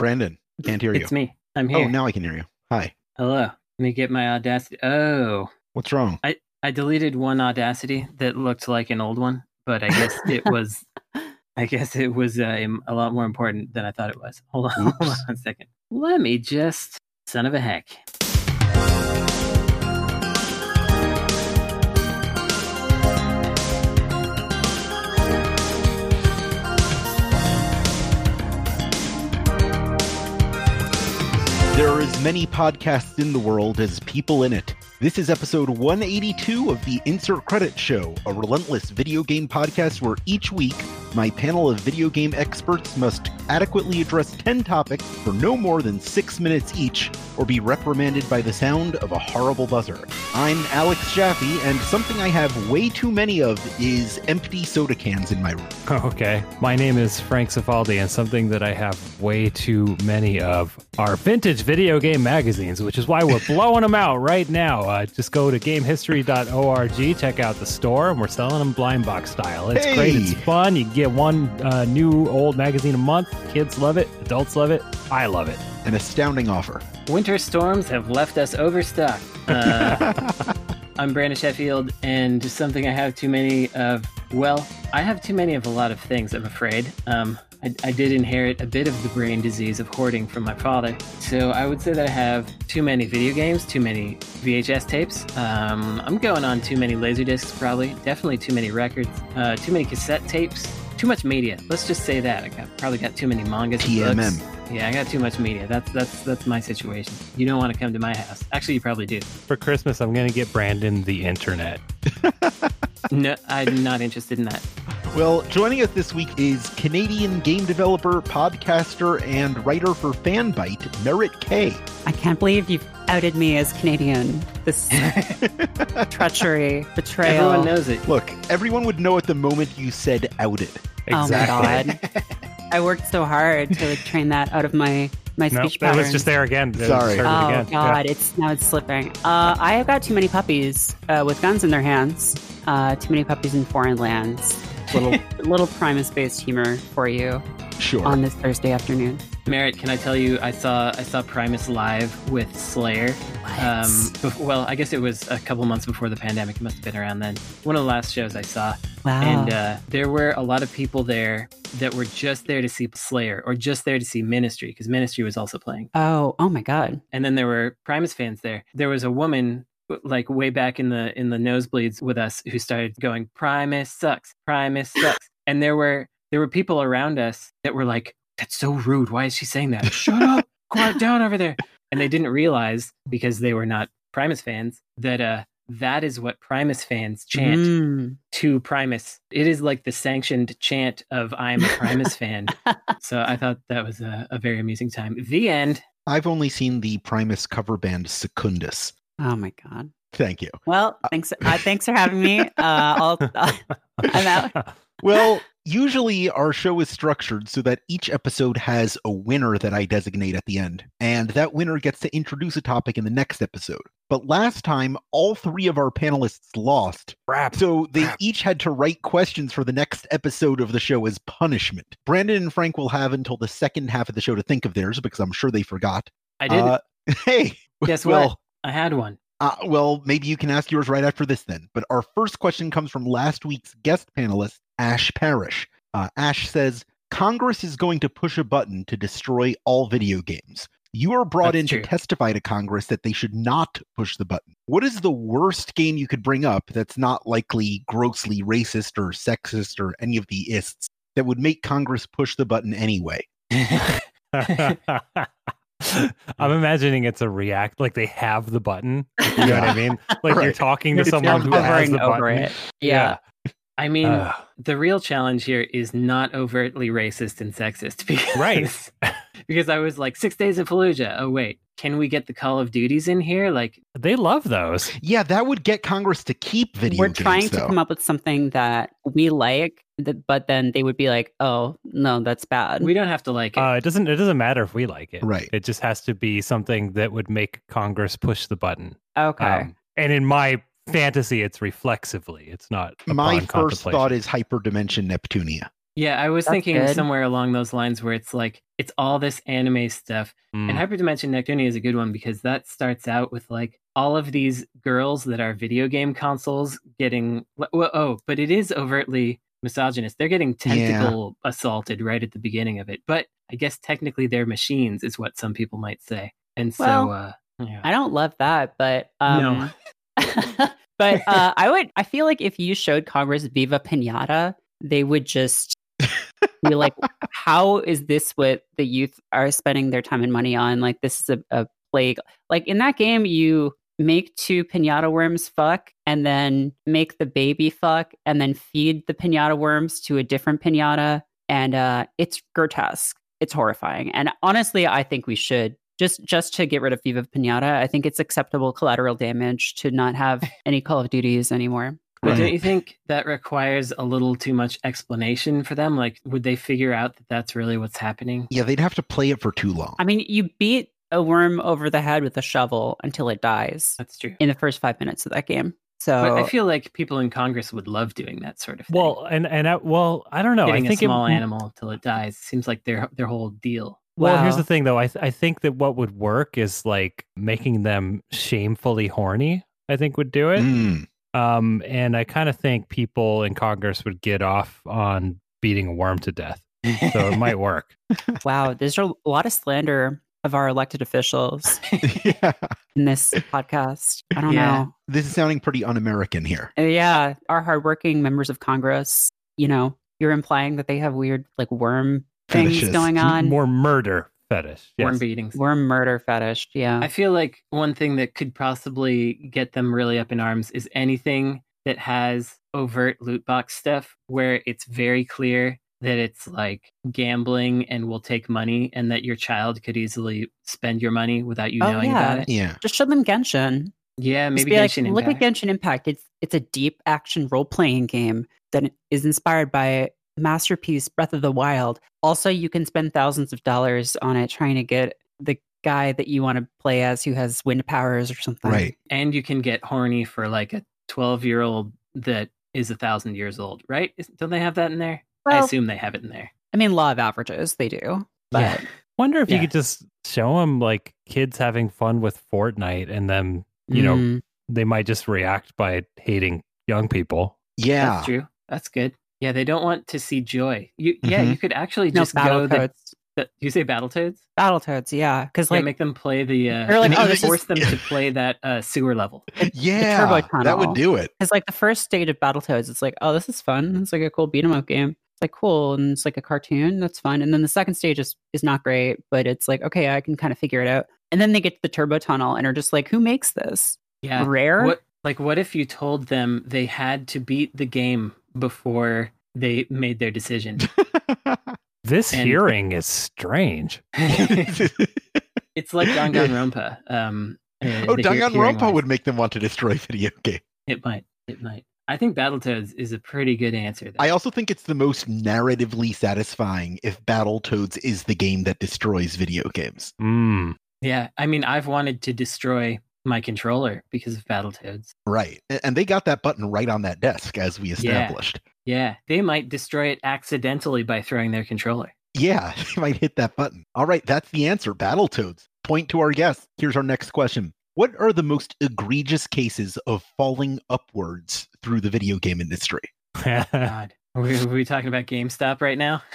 Brandon, can't hear you. It's me. I'm here. Oh, now I can hear you. Hi. Hello. Let me get my Audacity. Oh, What's wrong? I I deleted one Audacity that looked like an old one, but I guess it was. I guess it was uh, a lot more important than I thought it was. Hold on, hold on a second. Let me just. Son of a heck. As many podcasts in the world as people in it. This is episode 182 of the Insert Credit Show, a relentless video game podcast where each week my panel of video game experts must adequately address 10 topics for no more than six minutes each, or be reprimanded by the sound of a horrible buzzer. I'm Alex Jaffe, and something I have way too many of is empty soda cans in my room. Okay. My name is Frank Cifaldi, and something that I have way too many of are vintage video game magazines, which is why we're blowing them out right now. Uh, just go to gamehistory.org, check out the store, and we're selling them blind box style. It's great. It's fun. You get one uh, new old magazine a month. Kids love it. Adults love it. I love it. An astounding offer. Winter storms have left us overstocked. Uh, I'm Brandon Sheffield, and just something I have too many of. Well, I have too many of a lot of things, I'm afraid. Um, I, I did inherit a bit of the brain disease of hoarding from my father. So I would say that I have too many video games, too many VHS tapes. Um, I'm going on too many laser discs, probably. Definitely too many records, uh, too many cassette tapes, too much media. Let's just say that. I got, probably got too many mangas. TMM. Books. Yeah, I got too much media. That's that's that's my situation. You don't want to come to my house. Actually, you probably do. For Christmas, I'm going to get Brandon the internet. No, I'm not interested in that. Well, joining us this week is Canadian game developer, podcaster, and writer for Fanbyte, Merritt K. I can't believe you've outed me as Canadian. This treachery, betrayal. Everyone knows it. Look, everyone would know at the moment you said outed. Oh my god! I worked so hard to train that out of my my No, speech that was just there again. It Sorry. Oh again. Yeah. god! It's now it's slipping. Uh, I have got too many puppies uh, with guns in their hands. Uh, too many puppies in foreign lands. Little little Primus based humor for you Sure. on this Thursday afternoon. Merritt, can I tell you? I saw I saw Primus live with Slayer. Um, bef- well, I guess it was a couple months before the pandemic. It must have been around then. One of the last shows I saw, wow. and uh, there were a lot of people there that were just there to see Slayer or just there to see Ministry because Ministry was also playing. oh, oh my god! and then there were Primus fans there. There was a woman like way back in the in the nosebleeds with us who started going Primus sucks, Primus sucks, and there were there were people around us that were like, "That's so rude. Why is she saying that? Shut up, quiet down over there." And they didn't realize because they were not Primus fans that uh that is what Primus fans chant Mm. to Primus. It is like the sanctioned chant of "I'm a Primus fan." So I thought that was a, a very amusing time. The end. I've only seen the Primus cover band Secundus. Oh my god! Thank you. Well, thanks. Uh, thanks for having me. Uh, I'll, I'm out. Well, usually our show is structured so that each episode has a winner that I designate at the end, and that winner gets to introduce a topic in the next episode. But last time, all three of our panelists lost. Crap. So they Crap. each had to write questions for the next episode of the show as punishment. Brandon and Frank will have until the second half of the show to think of theirs because I'm sure they forgot. I did. Uh, hey, Guess well, what? I had one. Uh, well, maybe you can ask yours right after this then. But our first question comes from last week's guest panelist, Ash Parrish. Uh, Ash says Congress is going to push a button to destroy all video games. You are brought That's in true. to testify to Congress that they should not push the button. What is the worst game you could bring up that's not likely grossly racist or sexist or any of the ists that would make Congress push the button anyway? I'm imagining it's a react like they have the button. You know what I mean? Like you're talking to It's someone who has the over button. it. Yeah. I mean, Ugh. the real challenge here is not overtly racist and sexist because, Right. because I was like, six days in Fallujah. Oh, wait, can we get the Call of Duties in here? Like, they love those. Yeah, that would get Congress to keep video We're games. trying to though. come up with something that we like, but then they would be like, "Oh no, that's bad." we don't have to like it. Uh, it doesn't. It doesn't matter if we like it. Right. It just has to be something that would make Congress push the button. okay. Um, and in my fantasy, it's reflexively. It's not. My first thought is Hyperdimension Neptunia. Yeah, I was That's thinking good. somewhere along those lines where it's like it's all this anime stuff. Mm. And Hyperdimension Neptunia is a good one because that starts out with like all of these girls that are video game consoles getting well, oh, but it is overtly misogynist. They're getting tentacle assaulted right at the beginning of it. But I guess technically they're machines is what some people might say. And so Well, uh yeah. I don't love that, but um, No. but uh, I would. I feel like if you showed Congress Viva Pinata, they would just be like, "How is this what the youth are spending their time and money on? Like this is a, a plague." Like in that game, you make two pinata worms fuck, and then make the baby fuck, and then feed the pinata worms to a different pinata, and uh, it's grotesque. It's horrifying, and honestly, I think we should just just to get rid of Viva Pinata, I think it's acceptable collateral damage to not have any Call of Duties anymore. But don't you think that requires a little too much explanation for them? Like, would they figure out that that's really what's happening? Yeah, they'd have to play it for too long. I mean, you beat a worm over the head with a shovel until it dies That's true. in the first five minutes of that game. So But I feel like people in Congress would love doing that sort of thing. Well, and and I, well, I don't know. getting I think a small it, animal until it dies seems like their their whole deal. Well, here's the thing, though. I th- I think that what would work is like making them shamefully horny. I think would do it. Mm. Um, and I kind of think people in Congress would get off on beating a worm to death, so it might work. wow, there's a lot of slander of our elected officials yeah. in this podcast. I don't Yeah. know. This is sounding pretty un-American here. Uh, yeah, our hardworking members of Congress. You know, you're implying that they have weird like worm things Fetishes. going on. More murder fetish. Worm beatings. Worm murder fetish. Yeah. I feel like one thing that could possibly get them really up in arms is anything that has overt loot box stuff where it's very clear that it's like gambling and will take money and that your child could easily spend your money without you Oh, knowing yeah. about it. Yeah. Just show them Genshin. Yeah, maybe be like, Genshin look at Genshin Impact. It's it's a deep action role playing game that is inspired by masterpiece Breath of the Wild. Also, you can spend thousands of dollars on it trying to get the guy that you want to play as who has wind powers or something. Right. and you can get horny for like a 12 year old that is a thousand years old, right? Don't they have that in there? I assume they have it in there. I mean, law of averages, they do. But Yeah. Wonder if Yeah. you could just show them like kids having fun with Fortnite, and then you know Mm, they might just react by hating young people. Yeah. That's true. That's good. Yeah, they don't want to see joy. You, yeah, Mhm. you could actually no just go. battle The, codes. the, you say Battletoads? Battletoads, yeah, because Yeah, like make them play the. Uh, They're like, oh, this is- force them to play that uh, sewer level. Yeah. turbo that would do it. Because like the first stage of Battletoads, it's like, oh, this is fun. It's like a cool beat 'em up game. It's like cool, and it's like a cartoon. That's fun. And then the second stage is is not great, but it's like okay, I can kind of figure it out. And then they get to the turbo tunnel and are just like, who makes this? Yeah. Rare. What like what if you told them they had to beat the game before they made their decision? This And- hearing is strange. it's like Danganronpa. Um, uh, oh, the hear- Danganronpa would make them want to destroy video game. It might. It might. I think Battletoads is a pretty good answer. There. I also think it's the most narratively satisfying if Battletoads is the game that destroys video games. Mm. yeah, I mean, I've wanted to destroy my controller because of Battletoads. Right. And they got that button right on that desk, as we established. Yeah, they might destroy it accidentally by throwing their controller. Yeah, they might hit that button. All right, that's the answer. Battletoads. Point to our guest. Here's our next question. What are the most egregious cases of falling upwards through the video game industry? God, are we, are we talking about GameStop right now?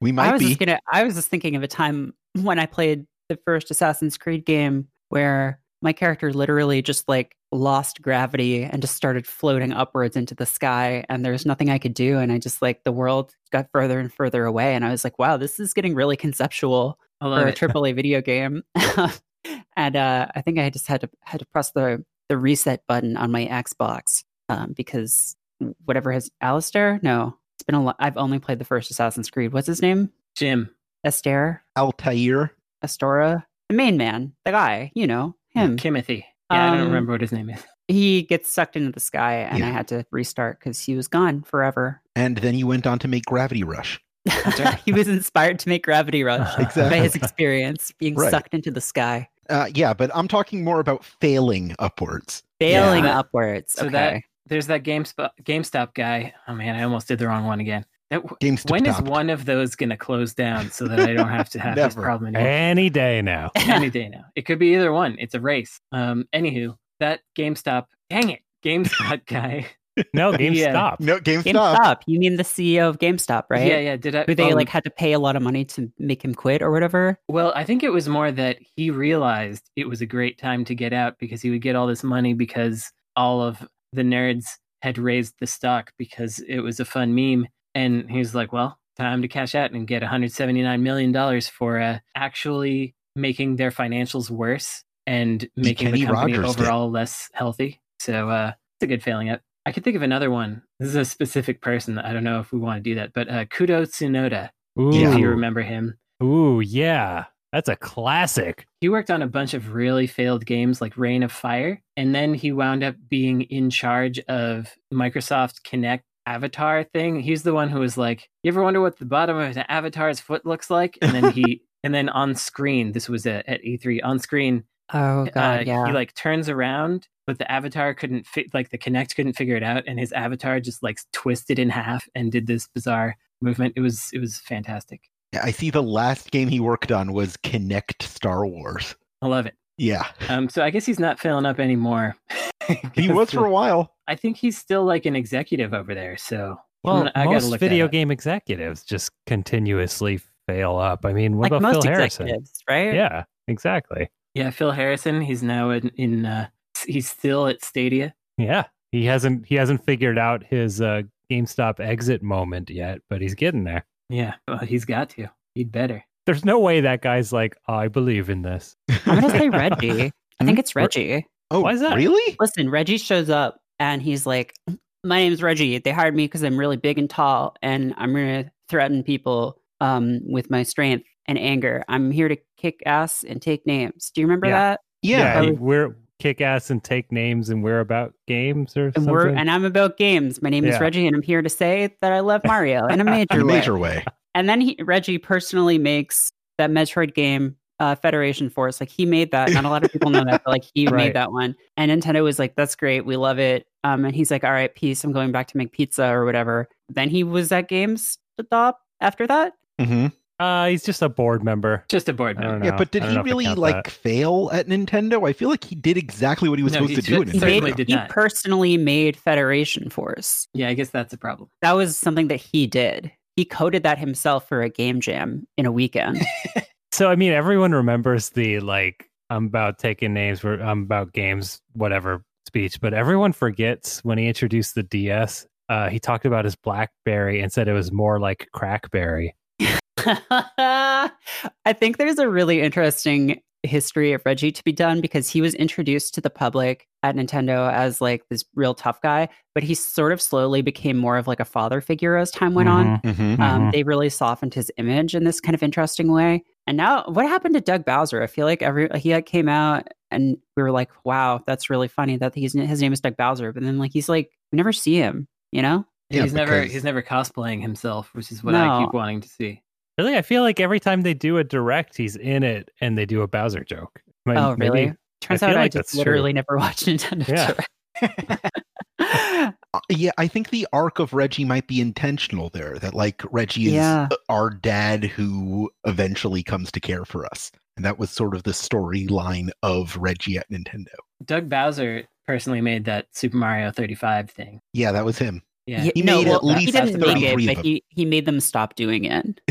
We I might was be. just gonna. I was just thinking of a time when I played the first Assassin's Creed game where my character literally just like lost gravity and just started floating upwards into the sky, and there's nothing I could do, and I just like the world got further and further away, and I was like, wow, this is getting really conceptual I love for a. AAA video game. and uh, I think I just had to had to press the the reset button on my Xbox um, because whatever has Alistair. No, it's been a lot. I've only played the first Assassin's Creed. What's his name? Jim. Esther, Altair. Astora, the main man, the guy. You know him. Timothy. Yeah, I don't Um, remember what his name is. He gets sucked into the sky, and I had to restart because he was gone forever. And then he went on to make Gravity Rush. he was inspired to make Gravity Rush Exactly. by his experience being Right. sucked into the sky, Uh, yeah, but I'm talking more about failing upwards. failing that- upwards. so okay. that- There's that GameSpot, GameStop guy. Oh man, I almost did the wrong one again. That, GameStop. when is one of those going to close down so that I don't have to have this problem anymore? Any day now. Any day now. It could be either one. It's a race. Um, anywho, that GameStop, dang it, GameStop guy. No, GameStop. Yeah. No, GameStop. GameStop. You mean the CEO of GameStop, right? Yeah, yeah. Did I? Who they um, like had to pay a lot of money to make him quit or whatever. Well, I think it was more that he realized it was a great time to get out because he would get all this money because all of the nerds had raised the stock because it was a fun meme. And he was like, well, time to cash out and get $179 million for uh, actually making their financials worse and making Kenny the company Rogers did. overall less healthy. So uh, it's a good failing up. I could think of another one. This is a specific person. I don't know if we want to do that, but uh, Kudo Tsunoda, Ooh, if you remember him. Ooh, yeah. That's a classic. He worked on a bunch of really failed games like Reign of Fire, and then he wound up being in charge of Microsoft Kinect avatar thing. He's the one who was like, "You ever wonder what the bottom of an avatar's foot looks like?" And then he, and then on screen, this was at, at E3 on screen. Oh god, uh, yeah. He like turns around, but the avatar couldn't fit. Like the Kinect couldn't figure it out, and his avatar just like twisted in half and did this bizarre movement. It was it was fantastic. I see the last game he worked on was Kinect Star Wars. I love it. Yeah, Um, so I guess he's not filling up anymore. he was for a while. I think he's still like an executive over there. So Well, I'm gonna- I most look that video up. game executives just continuously fail up. I mean, what like about most Phil Harrison? executives, right? Yeah, exactly. yeah, Phil Harrison. He's now in. in uh, he's still at Stadia. Yeah, he hasn't he hasn't figured out his uh, GameStop exit moment yet, but he's getting there. Yeah, well, he's got to. He'd better. There's no way that guy's like, "Oh, I believe in this. I'm gonna say Reggie. I think it's Reggie. Oh, Why is that? really? Listen, Reggie shows up and he's like, "My name's Reggie. They hired me because I'm really big and tall, and I'm gonna threaten people um, with my strength and anger. I'm here to kick ass and take names. Do you remember Yeah. that? Yeah. he- we're kick ass and take names, and we're about games or And something. we're and I'm about games. My name is Reggie, and I'm here to say that I love Mario in a major in a way. major way. And then he, Reggie personally makes that Metroid game, uh, Federation Force. Like he made that. Not a lot of people know that, but like he Right. made that one. And Nintendo was like, "That's great, we love it." Um, and he's like, "All right, peace. I'm going back to make pizza or whatever." Then he was at GameStop after that. hmm uh, he's just a board member. Just a board member. Yeah, but did he know if I really like that. fail at Nintendo? I feel like he did exactly what he was No, supposed he to do at He, Certainly Nintendo. made, did he not. personally made Federation Force. Yeah, I guess that's a problem. That was something that he did. He coded that himself for a game jam in a weekend. So I mean, everyone remembers the like I'm about taking names, where I'm about games, whatever speech, but everyone forgets when he introduced the DS. Uh, he talked about his BlackBerry and said it was more like Crackberry. I think there's a really interesting history of Reggie to be done because he was introduced to the public at Nintendo as like this real tough guy, but he sort of slowly became more of like a father figure as time went on. Mhm. Mhm. Um, Mhm. they really softened his image in this kind of interesting way. And now, what happened to Doug Bowser? I feel like every he like, came out and we were like, "Wow, that's really funny that he's his name is Doug Bowser." But then, like, he's like, we never see him. You know? Yeah, he's never he's never cosplaying himself, which is what I keep wanting to see. Really, I feel like every time they do a direct, he's in it and they do a Bowser joke. Might- oh, really? maybe- Turns I out feel I just that's literally never watched Nintendo Yeah. Direct. Uh, yeah, I think the arc of Reggie might be intentional there. That like Reggie is Yeah. our dad who eventually comes to care for us, and that was sort of the storyline of Reggie at Nintendo. Doug Bowser personally made that Super Mario 35 thing. Yeah, that was him. Yeah. He made at he least didn't make 33 it, of but them. he, he made them stop doing it.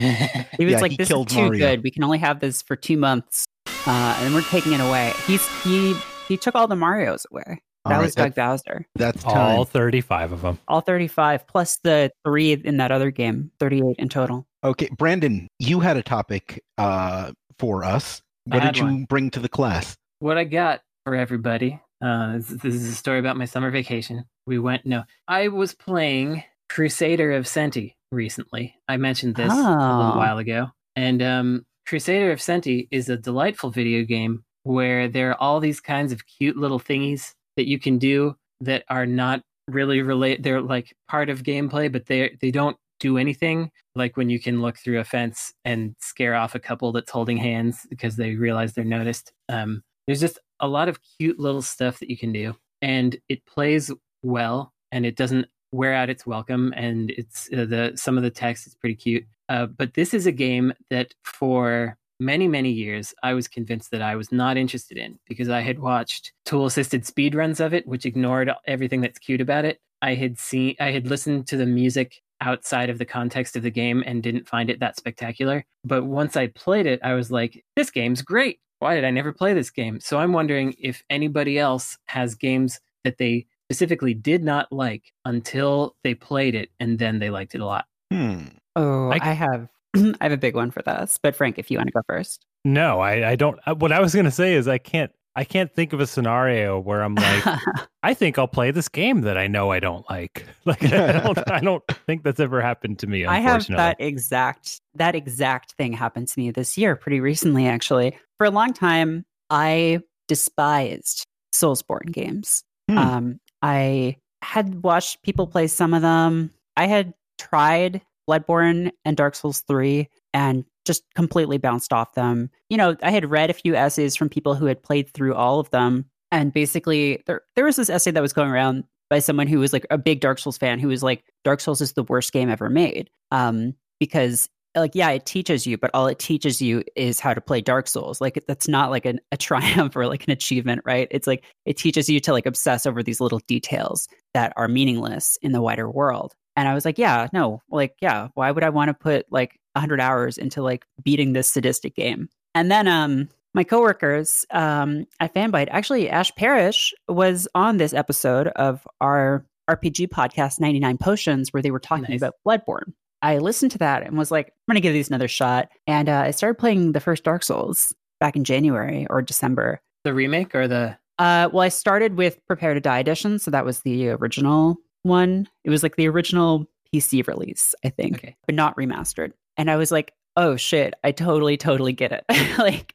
He was Yeah, like, he "This is too Mario." good. We can only have this for two months, uh, and we're taking it away." He's he he took all the Mario's away. All That right, was Doug Bowser. That's all 35 of them. All thirty-five plus the three in that other game, thirty-eight in total. Okay, Brandon, you had a topic uh, for us. What had did you one. bring to the class? what I got for everybody. Uh, this, this is a story about my summer vacation. We went. No, I was playing Crusader of Centy recently. I mentioned this a little Oh. while ago, and um, Crusader of Centy is a delightful video game where there are all these kinds of cute little thingies that you can do that are not really relate. They're like part of gameplay, but they they don't do anything. Like when you can look through a fence and scare off a couple that's holding hands because they realize they're noticed. Um, there's just a lot of cute little stuff that you can do, and it plays well, and it doesn't wear out its welcome, and it's uh, the some of the text is pretty cute. Uh, but this is a game that for many many years I was convinced that I was not interested in because I had watched tool assisted speedruns of it, which ignored everything that's cute about it. I had seen I had listened to the music outside of the context of the game and didn't find it that spectacular. But once I played it, I was like, this game's great. Why did I never play this game? So I'm wondering if anybody else has games that they specifically did not like until they played it and then they liked it a lot. Hmm. Oh, I- I, have I have a big one for this. But Frank, if you want to go first. No, I, I don't. uh, What I was going to say is I can't. I can't think of a scenario where I'm like, I think I'll play this game that I know I don't like. Like I don't. I don't think that's ever happened to me. I have that exact that exact thing happened to me this year, pretty recently actually. For a long time, I despised Soulsborne games. Hmm. Um, I had watched people play some of them. I had tried Bloodborne and Dark Souls 3 and just completely bounced off them. You know, I had read a few essays from people who had played through all of them. And basically, there, there was this essay that was going around by someone who was like a big Dark Souls fan who was like, Dark Souls is the worst game ever made. Um, because like yeah it teaches you but all it teaches you is how to play dark souls like that's not like an, a triumph or like an achievement right it's like it teaches you to like obsess over these little details that are meaningless in the wider world and i was like yeah no like yeah why would i want to put like 100 hours into like beating this sadistic game and then um my coworkers um at fanbyte actually ash parrish was on this episode of our rpg podcast 99 potions where they were talking Nice. about bloodborne I listened to that and was like, I'm going to give these another shot. And uh, I started playing the first Dark Souls back in January or December. The remake or the Uh, well, I started with Prepare to Die edition. So that was the original one. It was like the original PC release, I think, okay. but not remastered. And I was like, oh shit, I totally, totally get it. like,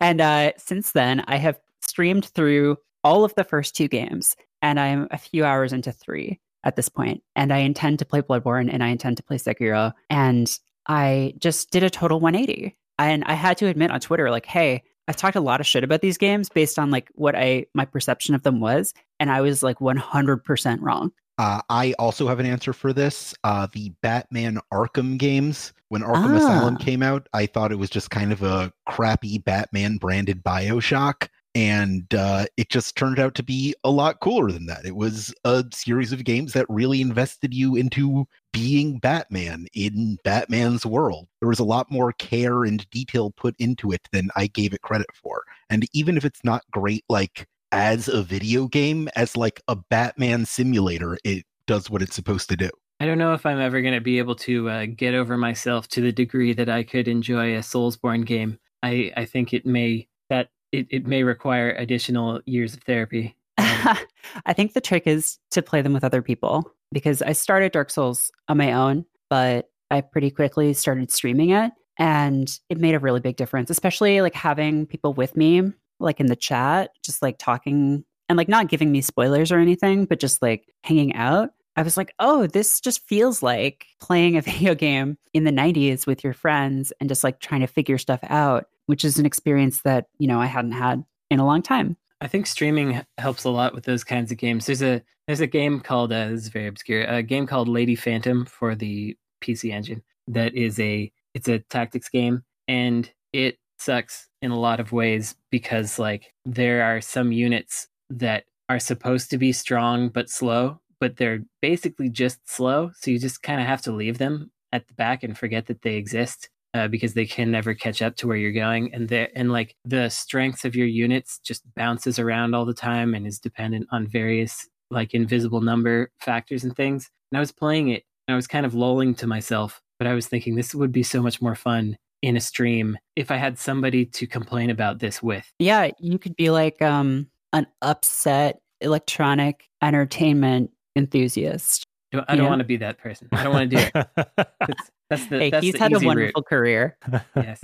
and uh, since then, I have streamed through all of the first two games and I'm a few hours into three at this point, and I intend to play Bloodborne and I intend to play Sekiro. And I just did a total 180. And I had to admit on Twitter, like, hey, I've talked a lot of shit about these games based on like what I my perception of them was, and I was like 100% wrong. Uh, I also have an answer for this. Uh, the Batman Arkham games, when Arkham Ah. Asylum came out, I thought it was just kind of a crappy Batman branded Bioshock. And uh, it just turned out to be a lot cooler than that. It was a series of games that really invested you into being Batman in Batman's world. There was a lot more care and detail put into it than I gave it credit for. And even if it's not great, like as a video game, as like a Batman simulator, it does what it's supposed to do. I don't know if I'm ever going to be able to uh, get over myself to the degree that I could enjoy a Soulsborne game. I, I think it may that it, it may require additional years of therapy. Um, I think the trick is to play them with other people because I started Dark Souls on my own, but I pretty quickly started streaming it and it made a really big difference, especially like having people with me, like in the chat, just like talking and like not giving me spoilers or anything, but just like hanging out. I was like, oh, this just feels like playing a video game in the 90s with your friends and just like trying to figure stuff out, which is an experience that, you know, I hadn't had in a long time. I think streaming helps a lot with those kinds of games. There's a there's a game called uh, this is very obscure. A game called Lady Phantom for the PC Engine that is a it's a tactics game and it sucks in a lot of ways because like there are some units that are supposed to be strong but slow, but they're basically just slow. So you just kind of have to leave them at the back and forget that they exist uh, because they can never catch up to where you're going and the and like the strength of your units just bounces around all the time and is dependent on various like invisible number factors and things and i was playing it and i was kind of lolling to myself but i was thinking this would be so much more fun in a stream if i had somebody to complain about this with Yeah, you could be like um an upset electronic entertainment enthusiast. I don't Yeah. want to be that person i don't want to do it That's- that's the Hey, that's he's the had a wonderful route. career. yes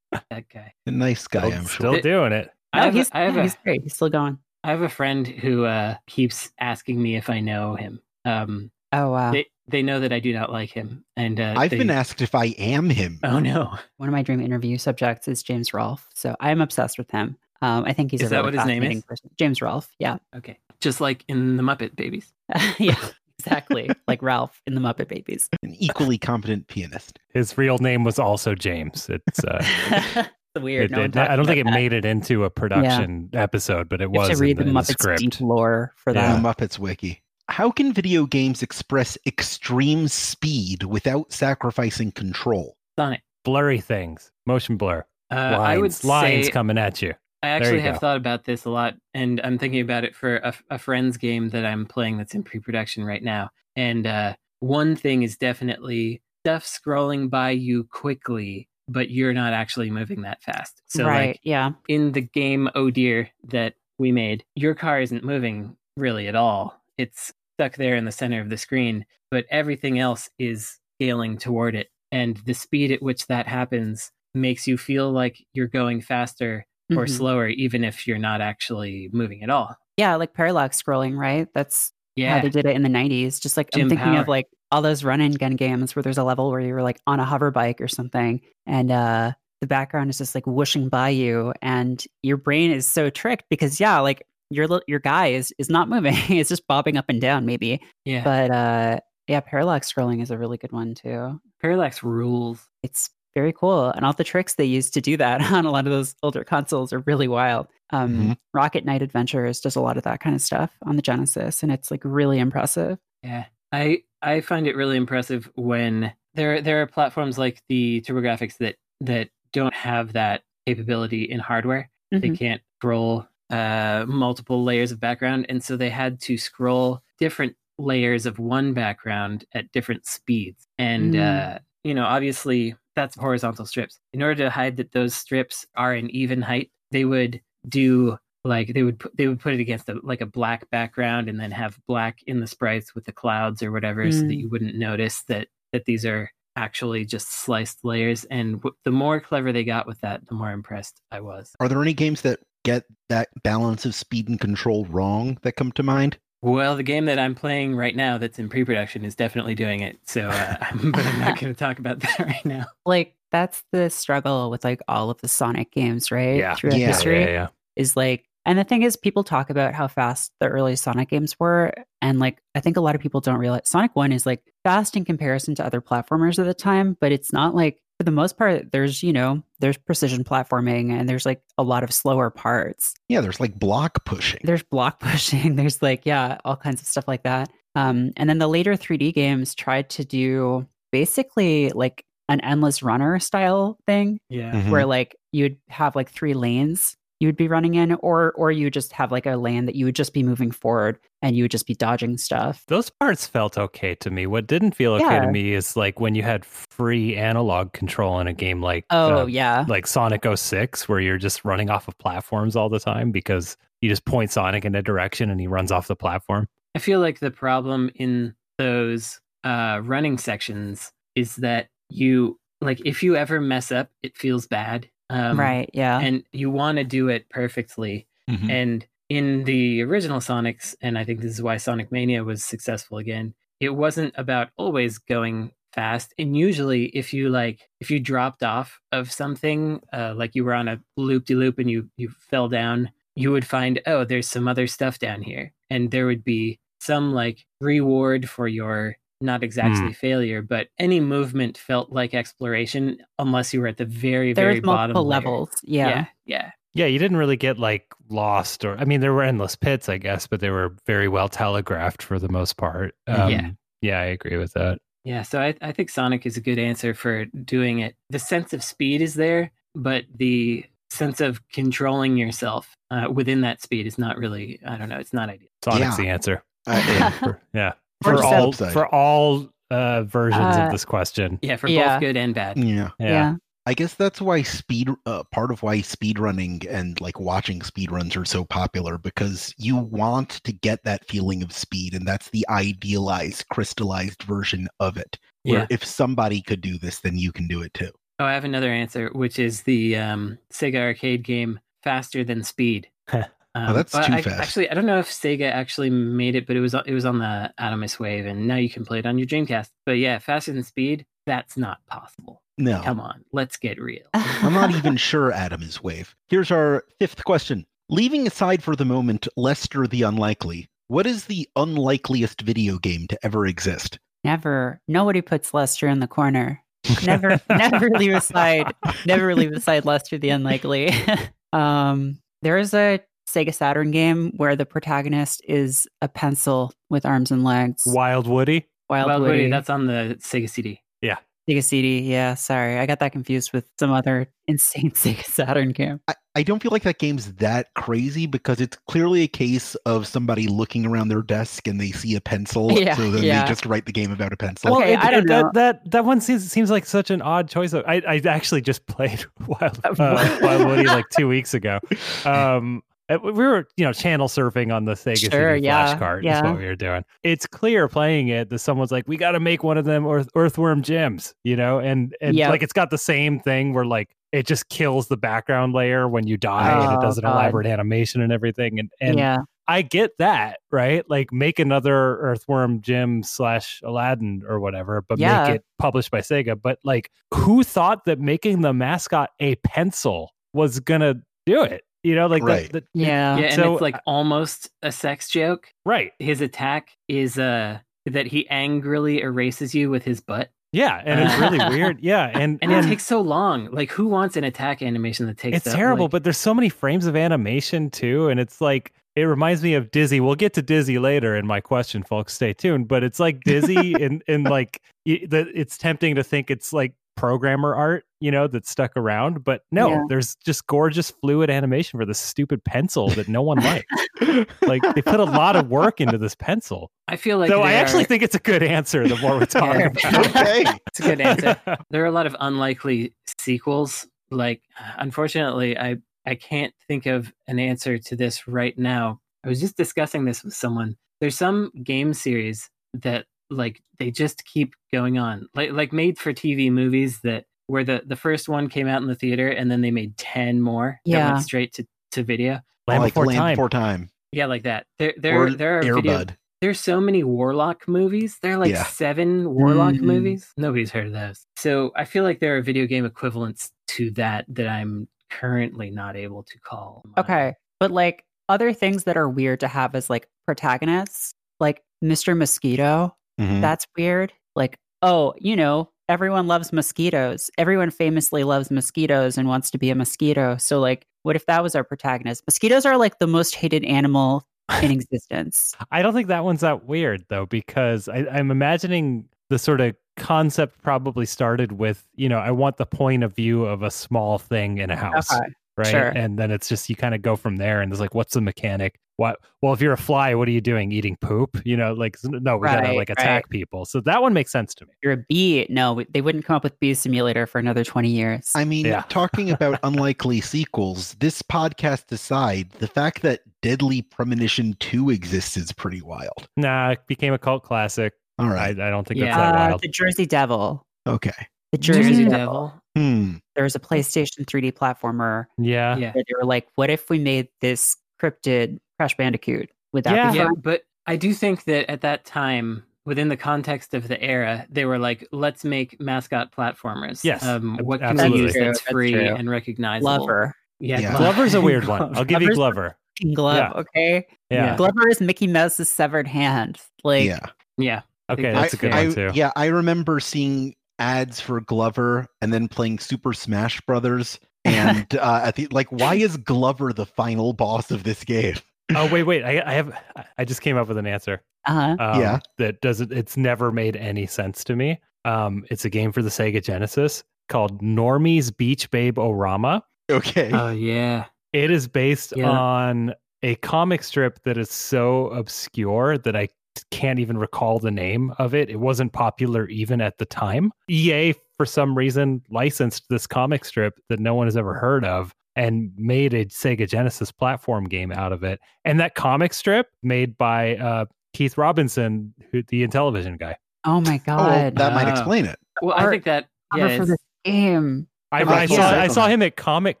that guy A nice guy, I'm still, sure. still doing it. I No, have, he's, a, I have no, a, he's great. He's still going. I have a friend who uh, keeps asking me if I know him. Um, Oh wow. they they know that I do not like him, and uh, I've they- been asked if I am him. Oh no, One of my dream interview subjects is James Rolfe, so I'm obsessed with him. Um, I think he's Is a that really what his name is? person. James Rolfe. Yeah, okay, just like in the Muppet Babies. yeah. exactly like Ralph in the Muppet Babies. An equally competent pianist. His real name was also James. It's uh, weird. it- no it- I don't think it that. made it into a production episode, but it You was have to read in the, the, in the Muppets script. deep lore for Yeah. that. The Muppets Wiki. How can video games express extreme speed without sacrificing control? Sonic. Blurry things, motion blur, Uh, lines, I would say, lines coming at you. I you actually have go. thought about this a lot, and I'm thinking about it for a, a friend's game that I'm playing that's in pre-production right now. And uh, one thing is definitely stuff scrolling by you quickly, but you're not actually moving that fast. So, right. like yeah. in the game Oh Deer that we made, your car isn't moving really at all. It's stuck there in the center of the screen, but everything else is scaling toward it. And the speed at which that happens makes you feel like you're going faster or Mhm. slower, even if you're not actually moving at all. Yeah, like parallax scrolling, right? That's how Yeah. they did it in the 90s. Just like Jim I'm thinking of like all those run and gun games where there's a level where you're like on a hover bike or something and uh the background is just like whooshing by you and your brain is so tricked because yeah, like your your guy is is not moving. it's just bobbing up and down maybe. Yeah. But uh yeah, parallax scrolling is a really good one too. Parallax rules. It's very cool. And all the tricks they use to do that on a lot of those older consoles are really wild. Um, Mhm. Rocket Knight Adventures does a lot of that kind of stuff on the Genesis, and it's like really impressive. Yeah. I I find it really impressive when there there are platforms like the TurboGrafx that that don't have that capability in hardware. They Mhm. can't scroll uh, multiple layers of background, and so they had to scroll different layers of one background at different speeds. And Mm. uh, you know, obviously, that's horizontal strips. In order to hide that those strips are an even height, they would do like they would put, they would put it against a, like a black background and then have black in the sprites with the clouds or whatever, so that Mm. you wouldn't notice that that these are actually just sliced layers. And w- the more clever they got with that, the more impressed I was. Are there any games that get that balance of speed and control wrong that come to mind? Well, the game that I'm playing right now that's in pre-production is definitely doing it. So, uh, but I'm not going to talk about that right now. Like that's the struggle with like all of the Sonic games, right? Yeah. Throughout Yeah. history Yeah, yeah. is like, and the thing is, people talk about how fast the early Sonic games were, and like I think a lot of people don't realize Sonic One is like fast in comparison to other platformers at the time, but it's not like for the most part. There's you know there's precision platforming and there's like a lot of slower parts. Yeah, there's like block pushing. there's block pushing there's like yeah all kinds of stuff like that um and then the later 3d games tried to do basically like an endless runner style thing Yeah. Mhm. where like you'd have like three lanes you would be running in or or you just have like a lane that you would just be moving forward and you would just be dodging stuff Those parts felt okay to me. What didn't feel okay Yeah. to me is like when you had free analog control in a game like oh uh, yeah like Sonic 06 where you're just running off of platforms all the time because you just point Sonic in a direction and he runs off the platform. I feel like the problem in those uh, running sections is that you like if you ever mess up, it feels bad. Um, right yeah And you want to do it perfectly. Mhm. And in the original Sonics, and I think this is why Sonic Mania was successful again, it wasn't about always going fast. And usually, if you like, if you dropped off of something, uh, like you were on a loop de loop and you you fell down, you would find, oh, there's some other stuff down here, and there would be some like reward for your not exactly failure, but any movement felt like exploration, unless you were at the very there very was bottom multiple levels yeah. yeah, yeah. Yeah, you didn't really get like lost or I mean there were endless pits, I guess, but they were very well telegraphed for the most part. Um, Yeah. Yeah, I agree with that. Yeah, so I, I think Sonic is a good answer for doing it. The sense of speed is there, but the sense of controlling yourself uh, within that speed is not really, I don't know, it's not ideal. Sonic's Yeah. the answer. Uh, yeah. Yeah. Or For all upside. for all uh, versions Uh, of this question. Yeah, for Yeah. both good and bad. yeah. Yeah. yeah. I guess that's why speed uh, part of why speedrunning and like watching speedruns are so popular because you want to get that feeling of speed and that's the idealized crystallized version of it. Where Yeah. if somebody could do this then you can do it too. Oh, I have another answer, which is the um, Sega arcade game Faster Than Speed. Um, Oh, that's but too I, fast. Actually, I don't know if Sega actually made it, but it was on- it was on the Atomiswave, and now you can play it on your Dreamcast. But yeah, Faster Than Speed, that's not possible. No. Come on, let's get real. I'm not even sure Adam wave. Here's our fifth question. Leaving aside for the moment Lester the Unlikely, What is the unlikeliest video game to ever exist? Never. Nobody puts Lester in the corner. Never, never leave aside. Never leave aside Lester the unlikely. um, there is a Sega Saturn game where the protagonist is a pencil with arms and legs. Wild Woody. Wild, Wild Woody. Woody, that's on the Sega CD. Yeah. Sega CD. Yeah, sorry, I got that confused with some other insane Sega Saturn game. I, I don't feel like that game's that crazy because it's clearly a case of somebody looking around their desk and they see a pencil, Yeah, so then yeah. they just write the game about a pencil. Okay, I don't know. That, that that one seems seems like such an odd choice. Of, I I actually just played Wild, uh, Wild Woody like two weeks ago. Um, uh, Uh, we were you know channel surfing on the Sega Sure, CD yeah, flash card. Is what we were doing. It's clear playing it that someone's like, we got to make one of them earth, earthworm Jims, you know, and and Yep. like it's got the same thing where like it just kills the background layer when you die and it Oh, does an God. elaborate animation and everything and and yeah, I get that, right? Like make another Earthworm Jim slash Aladdin or whatever, but Yeah. make it published by Sega. But like, who thought that making the mascot a pencil was gonna do it? You know, like Right. that, that- yeah, yeah, and so- it's like almost a sex joke. right? His attack is uh that he angrily erases you with his butt. Yeah, and it's really weird. Yeah, and And it takes so long. Like who wants an attack animation that takes it's that, terrible. like- but there's so many frames of animation too, and it's like it reminds me of Dizzy. We'll get to Dizzy later in my question, folks. Stay tuned. But it's like Dizzy, and and like y- the, it's tempting to think it's like programmer art, you know, that's stuck around. But no, Yeah. there's just gorgeous fluid animation for this stupid pencil that no one likes. like they put a lot of work into this pencil. I feel like so I actually are- think it's a good answer. The more we talk Yeah. about it. okay. it's a good answer. there are a lot of unlikely sequels. Like, unfortunately, I I can't think of an answer to this right now. I was just discussing this with someone. There's some game series that like they just keep going on, like like made for TV movies that where the the first one came out in the theater and then they made ten more that went straight to to video. Land like Before Land Time. Before Time. Yeah, like that. There there or there are video, Airbud. there's so many Warlock movies. There are like Yeah. seven Warlock Mhm. movies. Nobody's heard of those. So I feel like there are video game equivalents to that that I'm currently not able to call. mine. okay. But like other things that are weird to have as like protagonists, like Mr. Mosquito. Mhm. That's weird. Like, oh, you know, everyone loves mosquitoes. Everyone famously loves mosquitoes and wants to be a mosquito. So, like, what if that was our protagonist? Mosquitoes are like the most hated animal in existence. I don't think that one's that weird though, because I, I'm imagining the sort of concept probably started with, you know, I want the point of view of a small thing in a house, Okay. Right? sure. And then it's just you kind of go from there, and it's like, what's the mechanic? What? Well, if you're a fly, what are you doing? Eating poop? You know, like no, we gotta like attack right. people. So that one makes sense to me. You're a bee. No, they wouldn't come up with Bee Simulator for another 20 years. I mean, Yeah. talking about unlikely sequels, this podcast aside, the fact that Deadly Premonition 2 exists is pretty wild. Nah, it became a cult classic. All right, I. I don't think Yeah. that's that Uh, wild. the Jersey Devil. Okay. The Jersey, Jersey Devil. Devil. Hmm. was a PlayStation 3D platformer Yeah. Yeah. they were like, what if we made this cryptid Crash Bandicoot? Would that Yeah. be Yeah, but I do think that at that time, within the context of the era, they were like, let's make mascot platformers. Yes, Um, ab- what can absolutely. we use That's that's true, that's free and recognizable? Glover. Yeah, Yeah. Glover's a weird one. I'll give you Glover's- Glover. Glove, Yeah. okay? Yeah. Yeah. Glover is Mickey Mouse's severed hand. Like, yeah. Yeah. Okay, that's a good I, one too. Yeah, I remember seeing ads for Glover and then playing Super Smash Brothers. And uh, at the like, why is Glover the final boss of this game? Oh wait, wait. I, I have. I just came up with an answer. uh-huh. um, Yeah. that doesn't it's never made any sense to me um it's a game for the sega genesis called normy's beach babe orama Okay. Oh, yeah. it is based Yeah. on a comic strip that is so obscure that i can't even recall the name of it it wasn't popular even at the time ea for some reason licensed this comic strip that no one has ever heard of and made a Sega Genesis platform game out of it. And that comic strip made by uh, Keith Robinson, who, the Intellivision guy. Oh my oh, well, god. that might explain it. Well, I Art think that yeah, for it's- this game. I, Right, I saw I saw him at Comic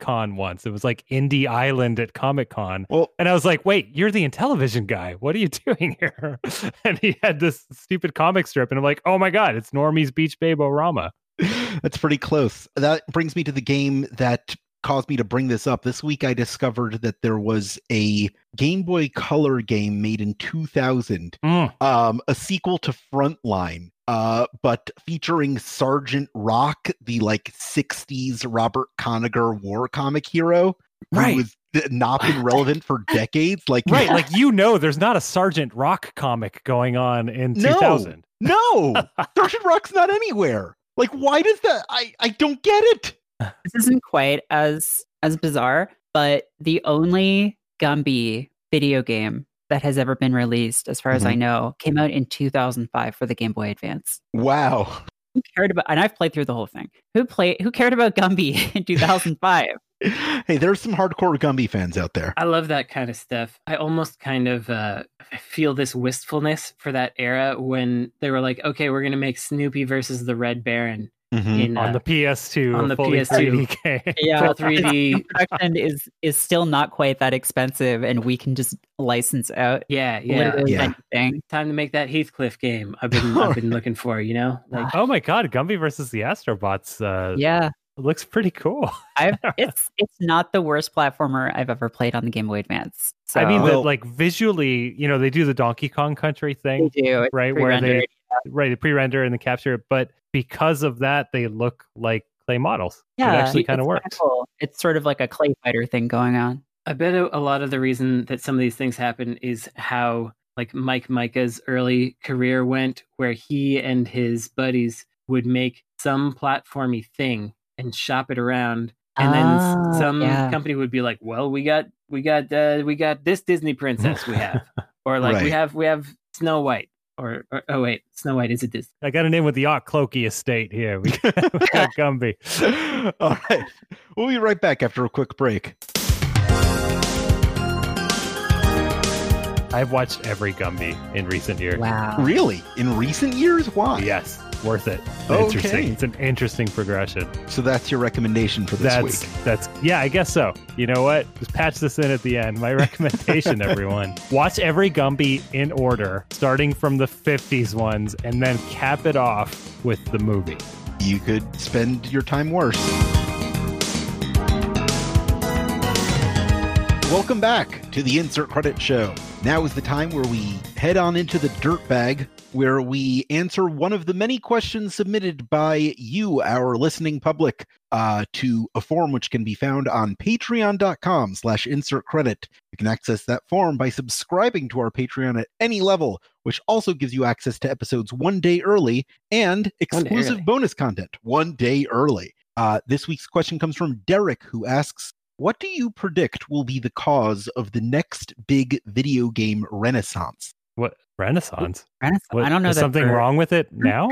Con once. It was like Indie Island at Comic Con. Well, And I was like, wait, you're the Intellivision guy. What are you doing here? And he had this stupid comic strip. And I'm like, oh my God, it's Normy's Beach Babe Orama. That's pretty close. That brings me to the game that caused me to bring this up. This week I discovered that there was a Game Boy Color game made in 2000, Mm. um, a sequel to Frontline, uh, but featuring Sergeant Rock, the like 60s Robert Kanigher war comic hero, who Right. was th- not been relevant for decades. Like, Right, like you know, there's not a Sergeant Rock comic going on in No. 2000. no, Sergeant Rock's not anywhere. Like, why does that? I I don't get it. this isn't quite as as bizarre, but the only Gumby video game that has ever been released, as far as I know, came out in 2005 for the Game Boy Advance. Wow. Who cared about? And I've played through the whole thing. Who played? Who cared about Gumby in 2005? Hey, there's some hardcore Gumby fans out there. I love that kind of stuff. I almost kind of uh, feel this wistfulness for that era when they were like, okay, we're going to make Snoopy versus the Red Baron Mhm. in on uh, the PS2, on the PS2. 3D yeah, 3D. production is is still not quite that expensive, and we can just license out Yeah, yeah. Yeah. anything. Time to make that Heathcliff game. I've been I've been looking for. You know, like Oh my god, Gumby versus the Astrobots uh, Yeah, looks pretty cool. I've, it's it's not the worst platformer I've ever played on the Game Boy Advance. So I mean, Well- that like visually, you know, they do the Donkey Kong Country they thing, do right? Where they pre-rendered. right, the pre-render and the capture but because of that, they look like clay models. yeah, it actually kind of kinda works. cool. It's sort of like a clay fighter thing going on. I bet a, a lot of the reason that some of these things happen is how like Mike Mika's early career went, where he and his buddies would make some platformy thing and shop it around, and then Oh, some yeah. company would be like, "Well, we got we got uh, we got this Disney princess we have," or like we have we have Snow White, or, or oh wait, Snow White is a Disney. I got a name with the Art Clokey estate here. We got, we got Gumby. All right. We'll be right back after a quick break. I've watched every Gumby in recent years. Wow. Really? In recent years? Why? Yes, worth it. Okay. Interesting. It's an interesting progression. So that's your recommendation for this that's week. that's yeah, I guess so. You know what? Just patch this in at the end. My recommendation, everyone. Watch every Gumby in order, starting from the 50s ones, and then cap it off with the movie. You could spend your time worse. Welcome back to the Insert Credit Show. Now is the time where we head on into the dirt bag, where we answer one of the many questions submitted by you, our listening public, uh, to a form which can be found on patreon.com slash insert credit. You can access that form by subscribing to our Patreon at any level, which also gives you access to episodes one day early and exclusive early. bonus content one day early. Uh, this week's question comes from Derek, who asks, "What do you predict will be the cause of the next big video game renaissance?" What Renaissance? Renaissance. What, I don't know is something we're- wrong with it now?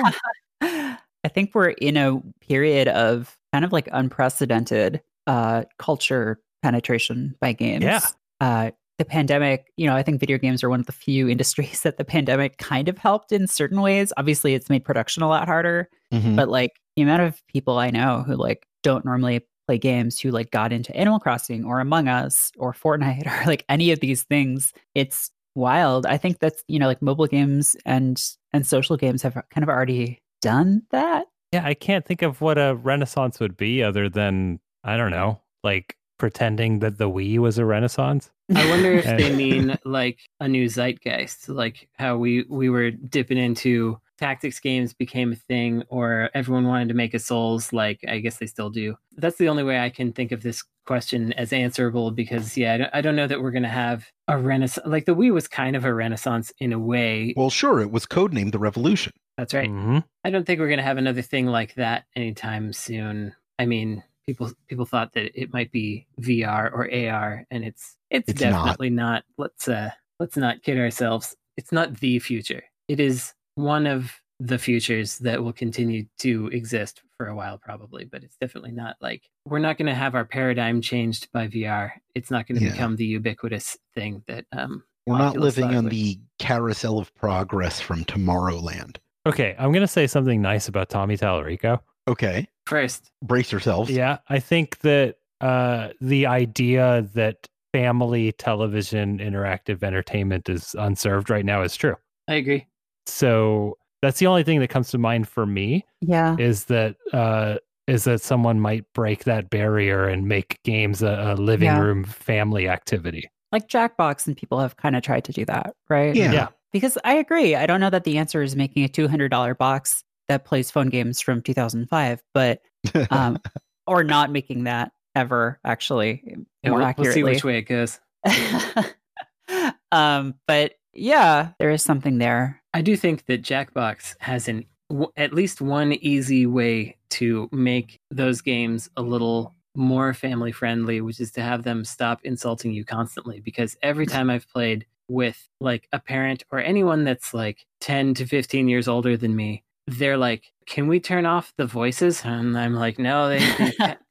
I think we're in a period of kind of like unprecedented uh, culture penetration by games. Yeah. Uh, the pandemic, you know, I think video games are one of the few industries that the pandemic kind of helped in certain ways. Obviously, it's made production a lot harder, Mhm. but like the amount of people I know who like don't normally play games who like got into Animal Crossing or Among Us or Fortnite or like any of these things, it's wild. I think that's you know like mobile games and and social games have kind of already done that. Yeah, I can't think of what a renaissance would be other than I don't know, like pretending that the Wii was a renaissance. I wonder if And- they mean like a new zeitgeist, like how we we were dipping into tactics games became a thing, or everyone wanted to make a Souls. Like I guess they still do. That's the only way I can think of this question as answerable because yeah, I don't, know that we're gonna have a renaissance. Like the Wii was kind of a renaissance in a way. Well, sure, it was codenamed the Revolution. That's right. Mhm. I don't think we're gonna have another thing like that anytime soon. I mean, people people thought that it might be VR or AR, and it's it's, It's not. definitely not. Let's uh let's not kid ourselves. It's not the future. It is one of the futures that will continue to exist for a while, probably. But it's definitely not like we're not going to have our paradigm changed by VR. It's not going to Yeah. become the ubiquitous thing that um We're not living on the carousel of progress from Tomorrowland. Okay, I'm gonna say something nice about Tommy Tallarico. Okay, first. brace yourselves. Yeah, I think that uh, the idea that family television interactive entertainment is unserved right now is true. I agree. So that's the only thing that comes to mind for me Yeah. is that uh, is that someone might break that barrier and make games a, a living Yeah. room family activity. Like Jackbox and people have kind of tried to do that, right? Yeah. Yeah. Because I agree. I don't know that the answer is making a $200 box that plays phone games from 2005, but um, or not making that ever actually more we'll, we'll see which way it goes. um, but yeah, there is something there. I do think that Jackbox has an w- at least one easy way to make those games a little more family friendly, which is to have them stop insulting you constantly. Because every time I've played with like a parent or anyone that's like 10 to 15 years older than me, they're like, Can we turn off the voices? And I'm like, No, they,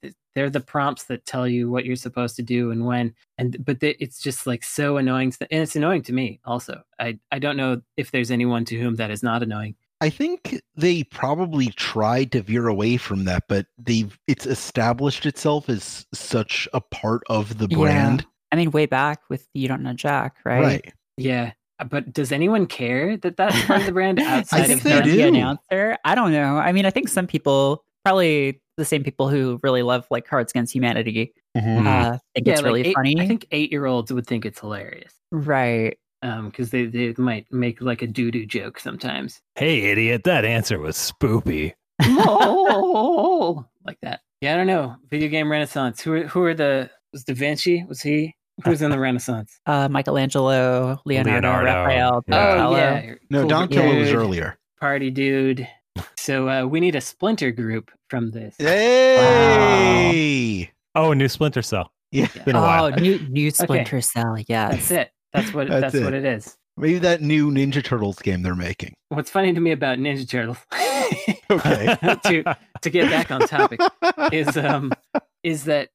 they they're the prompts that tell you what you're supposed to do and when and but they, it's just like so annoying to, and it's annoying to me also i i don't know if there's anyone to whom that is not annoying I think they probably tried to veer away from that, but they've it's established itself as such a part of the Yeah. brand. I mean, way back with You Don't Know Jack, right? Right. yeah but does anyone care that that's part of the brand outside think of they them? do. the announcer. I don't know. I mean, I think some people, probably the same people who really love like Cards Against Humanity, Mhm. uh, think yeah it's like really eight- funny. i think eight year olds would think it's hilarious. Right. um because they, they might make like a doo-doo joke sometimes. Hey, idiot, that answer was spoopy. oh, like that. Yeah i don't know. Video game renaissance. Who are, who are the was da vinci? Was he? Who's in the renaissance? Uh, Michelangelo, Leonardo, Leonardo, Raphael, yeah. oh yeah. No, Cool. Donatello was earlier. party dude. So uh, we need a splinter group from this. Hey! Oh, new Splinter Cell. Yeah. Been a Oh, while. new new Splinter Cell. Yeah, that's it. That's what That's that's, it. what it is. Maybe that new Ninja Turtles game they're making. What's funny to me about Ninja Turtles Okay. to to get back on topic is um is that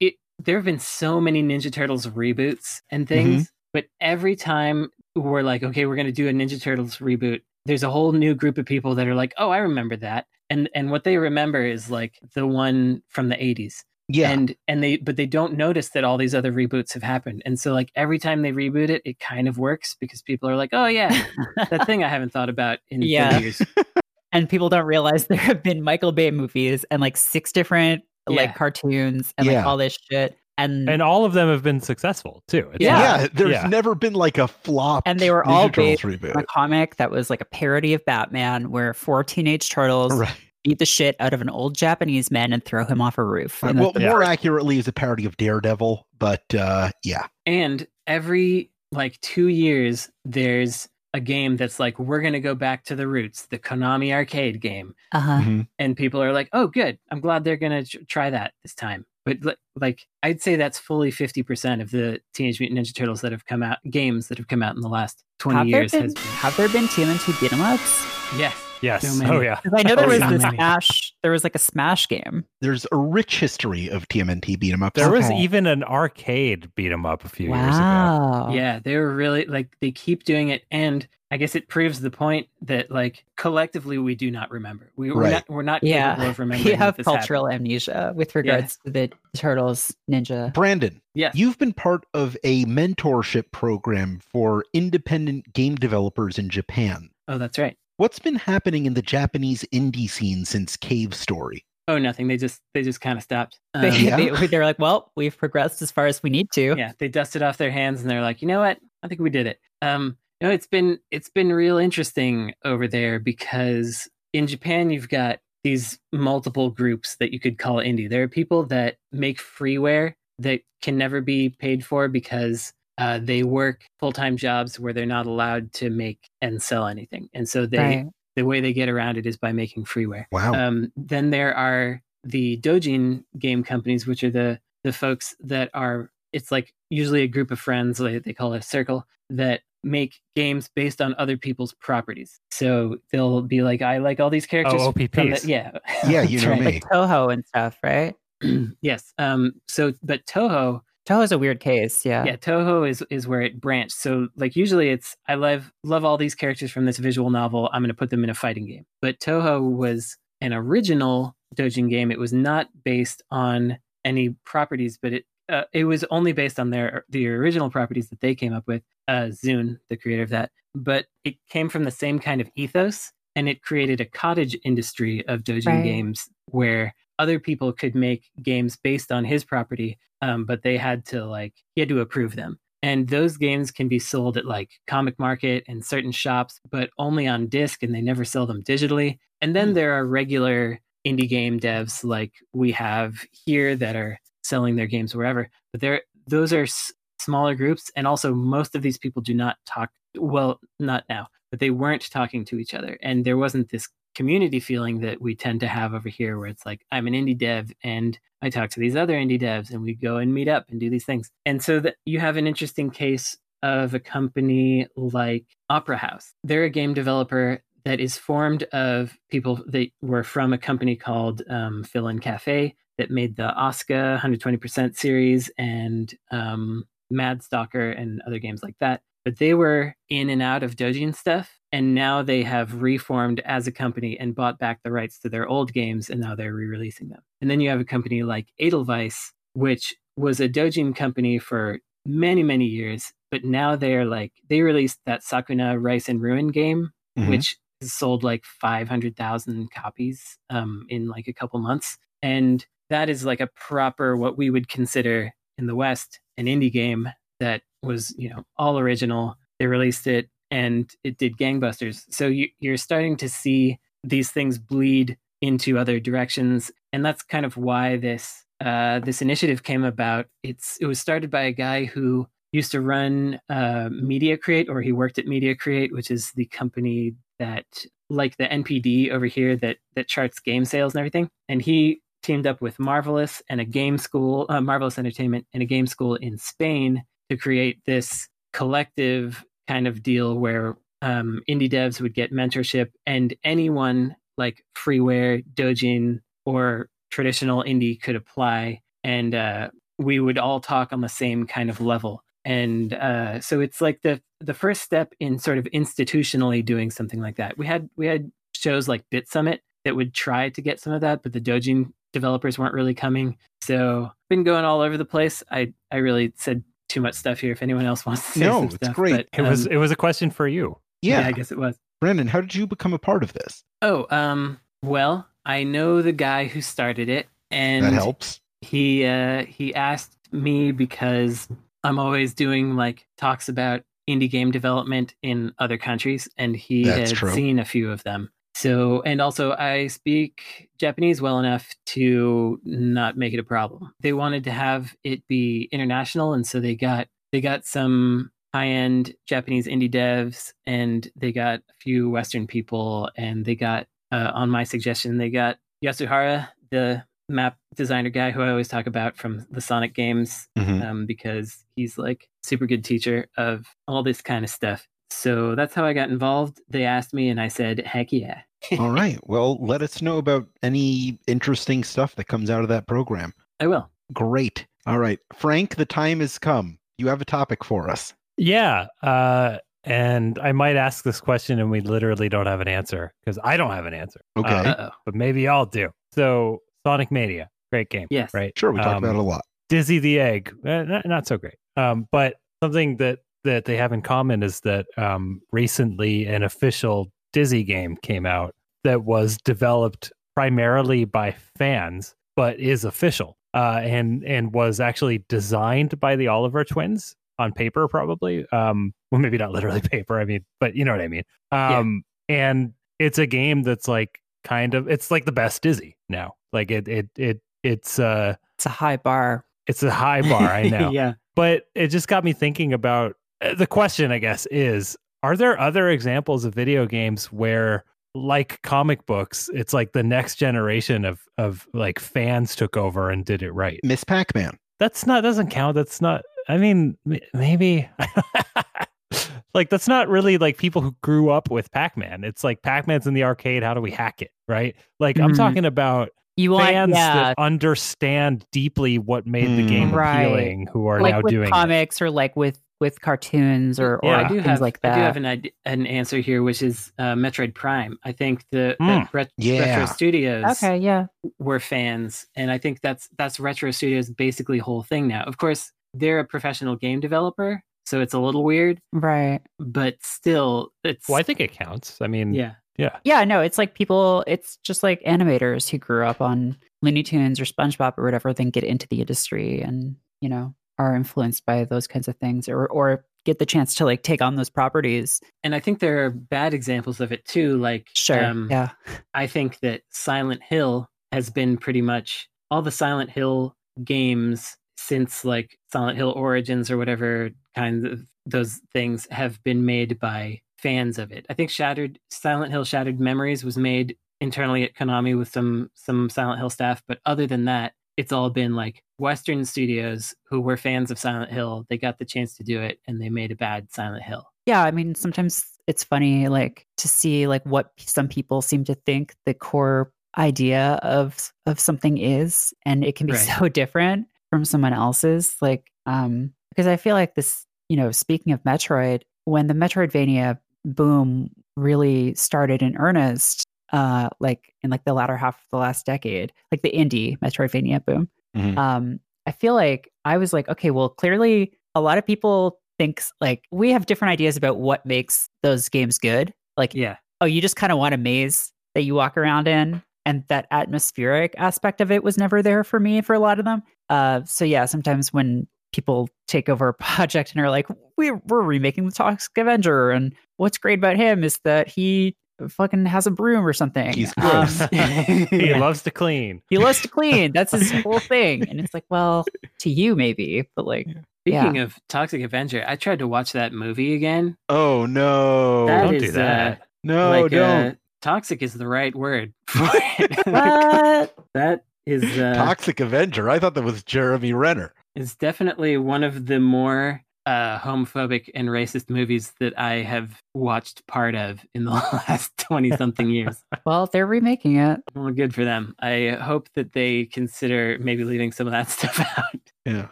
it there have been so many Ninja Turtles reboots and things, but every time we're like, okay, we're gonna do a Ninja Turtles reboot, there's a whole new group of people that are like, oh, I remember that, and and what they remember is like the one from the '80s. Yeah. and and they but they don't notice that all these other reboots have happened and so like every time they reboot it it kind of works because people are like oh yeah that thing i haven't thought about in Yeah. years and people don't realize there have been Michael Bay movies and like six different Yeah. like cartoons and Yeah. like all this shit. And And all of them have been successful too. It's Yeah. yeah. there's yeah. never been like a flop. And they were all Turtles based on a comic that was like a parody of Batman where four teenage turtles Right. beat the shit out of an old Japanese man and throw him off a roof. Right. Well, the- Yeah. more accurately, is a parody of Daredevil, but uh, yeah. and every like two years there's a game that's like we're gonna go back to the roots the konami arcade game uh-huh. Mhm. and people are like oh good i'm glad they're gonna tr- try that this time but like i'd say that's fully 50% of the teenage mutant ninja turtles that have come out games that have come out in the last 20 Have there, years been, has been have there been TMNT beat 'em ups? yes Yes. So oh, many. oh yeah. 'Cause I know there Oh, was yeah. the Many. Smash. There was like a Smash game. There's a rich history of TMNT beat 'em up. There was even an arcade beat 'em up a few years ago. Wow. Yeah, they were really like they keep doing it, and I guess it proves the point that like collectively we do not remember. We, we're Right. not we're not Yeah. capable of remembering. We have cultural happened. amnesia with regards to the Turtles Ninja. Brandon, Yes. you've been part of a mentorship program for independent game developers in Japan. Oh, that's right. What's been happening in the Japanese indie scene since Cave Story? Oh, nothing. They just they just kind of stopped. Um, They, yeah. they, they're like, well, we've progressed as far as we need to. yeah, they dusted off their hands and they're like, you know what? I think we did it. Um, you know, it's been it's been real interesting over there because in Japan you've got these multiple groups that you could call indie. There are people that make freeware that can never be paid for because uh, they work full time jobs where they're not allowed to make and sell anything, and so they Right. the way they get around it is by making freeware. Wow. Um, then there are the Dojin game companies, which are the the folks that are. It's like usually a group of friends, like they call it a circle, that make games based on other people's properties. So they'll be like, "I like all these characters." Oh, from the-" yeah, Yeah, you know right. me. Like Touhou and stuff, right? yes. Um. So, but Touhou, Touhou's a weird case. Yeah. yeah, Touhou is is where it branched. So like usually it's I love love all these characters from this visual novel. I'm going to put them in a fighting game. But Touhou was an original Dojin game. It was not based on any properties, but it uh, it was only based on their the original properties that they came up with. Uh, ZUN, the creator of that, but it came from the same kind of ethos. And it created a cottage industry of Dojin Right. games where other people could make games based on his property, um, but they had to like he had to approve them. And those games can be sold at like Comic Market and certain shops, but only on disc, and they never sell them digitally. And then Hmm. there are regular indie game devs like we have here that are selling their games wherever. But there, those are s- smaller groups, and also most of these people do not talk. Well, not now, but they weren't talking to each other, and there wasn't this community feeling that we tend to have over here, where it's like I'm an indie dev and I talk to these other indie devs, and we go and meet up and do these things. And so that you have an interesting case of a company like Opera House. They're a game developer that is formed of people that were from a company called um, Fill In Cafe that made the Oscar 120% series and um, Mad Stalker and other games like that. But they were in and out of Dojin stuff, and now they have reformed as a company and bought back the rights to their old games, and now they're re-releasing them. And then you have a company like Edelweiss, which was a Dojin company for many, many years, but now they're like they released that Sakuna Rice and Ruin game, Mhm. which sold like 500,000 copies um, in like a couple months. And that is like a proper, what we would consider in the West, an indie game that was, you know, all original. They released it and it did gangbusters. So you, you're starting to see these things bleed into other directions. And that's kind of why this uh, this initiative came about. It's it was started by a guy who used to run uh, Media Create, or he worked at Media Create, which is the company that, like the NPD over here, that that charts game sales and everything. And he teamed up with Marvelous and a game school, uh, Marvelous Entertainment, and a game school in Spain to create this collective kind of deal where um, indie devs would get mentorship, and anyone like freeware, Dojin, or traditional indie could apply, and uh, we would all talk on the same kind of level and uh, so it's like the the first step in sort of institutionally doing something like that. We had we had shows like Bit Summit that would try to get some of that, but the Dojin developers weren't really coming. So been going all over the place. I I really said too much stuff here. If anyone else wants to No, it's stuff, great. but, It was um, it was a question for you. yeah. I guess it was. Brandon, how did you become a part of this? Oh, um, well, I know the guy who started it, and that helps. he uh he asked me because I'm always doing like talks about indie game development in other countries and he That's had true. seen a few of them. So and also I speak Japanese well enough to not make it a problem. They wanted to have it be international and so they got they got some high-end Japanese indie devs and they got a few western people and they got uh, on my suggestion they got Yasuhara the map designer guy who I always talk about from the Sonic games Mhm. um, because he's like super good teacher of all this kind of stuff. So that's how I got involved. They asked me, and I said, "Heck yeah!" All right. Well, let us know about any interesting stuff that comes out of that program. I will. Great. All right. Frank, the time has come. You have a topic for us. Yeah. Uh, and I might ask this question and we literally don't have an answer because I don't have an answer. Okay. Uh, but maybe I'll do. So Sonic Mania, great game. Yes. Right. sure, we talked um, about it a lot. Dizzy the Egg, eh, not, not so great. Um, but something that that they have in common is that um, recently an official Dizzy game came out that was developed primarily by fans, but is official uh, and and was actually designed by the Oliver twins on paper, probably. Um, well, maybe not literally paper. I mean, but you know what I mean. Um, and it's a game that's like kind of it's like the best Dizzy now. Like it it it it's uh It's a high bar. it's a high bar, I know. yeah. But it just got me thinking about uh, the question, I guess, is are there other examples of video games where like comic books, it's like the next generation of of like fans took over and did it right? Miss Pac-Man. That's not doesn't count. That's not I mean maybe like that's not really like people who grew up with Pac-Man. It's like Pac-Man's in the arcade, how do we hack it? Right? Like I'm Mhm. talking about You want fans yeah, that understand deeply what made the Hmm. game Right. appealing who are like now with doing it. comics or like with with cartoons or, or Yeah, I do things have like that. I do have an an answer here, which is uh, Metroid Prime. I think the, Mm, that Ret- yeah. Retro Studios okay, yeah. were fans, and I think that's that's Retro Studios' basically whole thing now. Of course, they're a professional game developer, so it's a little weird, Right. but still, it's Well, I think it counts. I mean, yeah. Yeah. Yeah, no, it's like people, it's just like animators who grew up on Looney Tunes or SpongeBob or whatever, then get into the industry and, you know, are influenced by those kinds of things or, or get the chance to like take on those properties. And I think there are bad examples of it too. Like, Sure. um, yeah. I think that Silent Hill has been pretty much all the Silent Hill games since like Silent Hill Origins or whatever kinds of those things have been made by fans of it. I think Shattered Silent Hill Shattered Memories was made internally at Konami with some some Silent Hill staff, but other than that, it's all been like Western studios who were fans of Silent Hill. They got the chance to do it and they made a bad Silent Hill. Yeah. I mean, sometimes it's funny, like to see like what some people seem to think the core idea of of something is, and it can be Right. so different from someone else's. Like, um, because I feel like this, you know, speaking of Metroid, when the Metroidvania boom really started in earnest, uh, like in like the latter half of the last decade, like the indie Metroidvania boom, Mhm. um, I feel like I was like, okay, well, clearly a lot of people thinks like we have different ideas about what makes those games good. Like, Yeah. oh, you just kind of want a maze that you walk around in, and that atmospheric aspect of it was never there for me for a lot of them. Uh, so yeah, sometimes when people take over a project and are like, we're we're remaking the Toxic Avenger, and what's great about him is that he fucking has a broom or something. He's Um, gross. he Yeah. loves to clean. he loves to clean. That's his whole thing. And it's like, well, to you maybe, but like, Speaking of Toxic Avenger, I tried to watch that movie again. Oh no. That don't is, do that. uh, no, like, don't. Uh, toxic is the right word for it. what? that is uh, Toxic Avenger. I thought that was Jeremy Renner. It's definitely one of the more uh, homophobic and racist movies that I have watched part of in the last 20 something years. Well, they're remaking it. Well, good for them. I hope that they consider maybe leaving some of that stuff out. Yeah.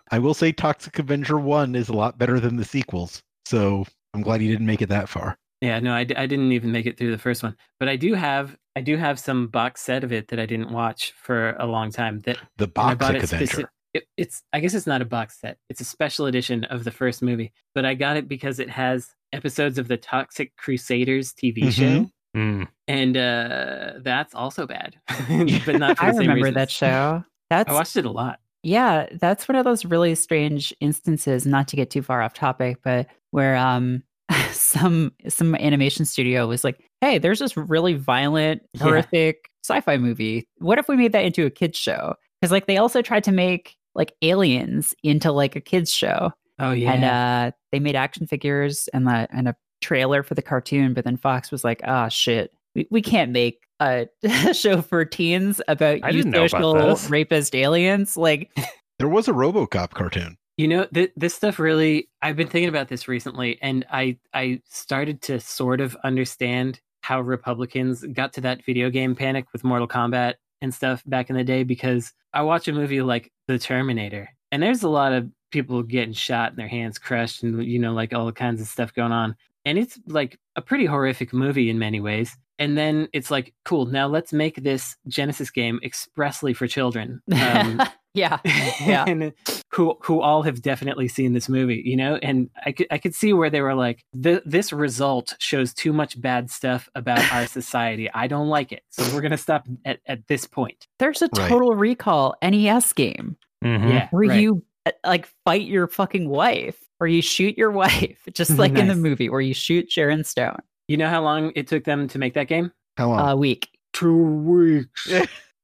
I will say Toxic Avenger 1 is a lot better than the sequels. So I'm glad you didn't make it that far. Yeah, no, I, d- I didn't even make it through the first one, but I do have I do have some box set of it that I didn't watch for a long time. That The and I bought it Avenger. speci- it, it's I guess it's not a box set. It's a special edition of the first movie, but I got it because it has episodes of the Toxic Crusaders TV Mhm. show, Mm. and uh, that's also bad. but not for I the same remember that show. That's I watched it a lot. yeah, that's one of those really strange instances, not to get too far off topic, but where um some some animation studio was like, "Hey, there's this really violent, Yeah. horrific sci-fi movie. What if we made that into a kids show?" Cuz like they also tried to make like aliens into like a kids show. Oh yeah, And uh they made action figures and the and a trailer for the cartoon, but then Fox was like, "Ah, shit. We, we can't make a show for teens about I didn't know about social rapist aliens." Like There was a RoboCop cartoon. You know, th- this stuff really I've been thinking about this recently and I I started to sort of understand how Republicans got to that video game panic with Mortal Kombat and stuff back in the day because I watch a movie like The Terminator and there's a lot of people getting shot and their hands crushed and you know like all kinds of stuff going on. And it's like a pretty horrific movie in many ways. And then it's like cool now let's make this Genesis game expressly for children. Um, yeah. Yeah. and who who all have definitely seen this movie, you know, and I could I could see where they were like, "Th- this result shows too much bad stuff about our society. I don't like it, so we're gonna stop at, at this point. There's a Right. total recall NES game Mhm. Yeah, where right. you uh, like fight your fucking wife or you shoot your wife, just like in the movie where you shoot Sharon Stone. You know how long it took them to make that game? How long? A week. Two weeks.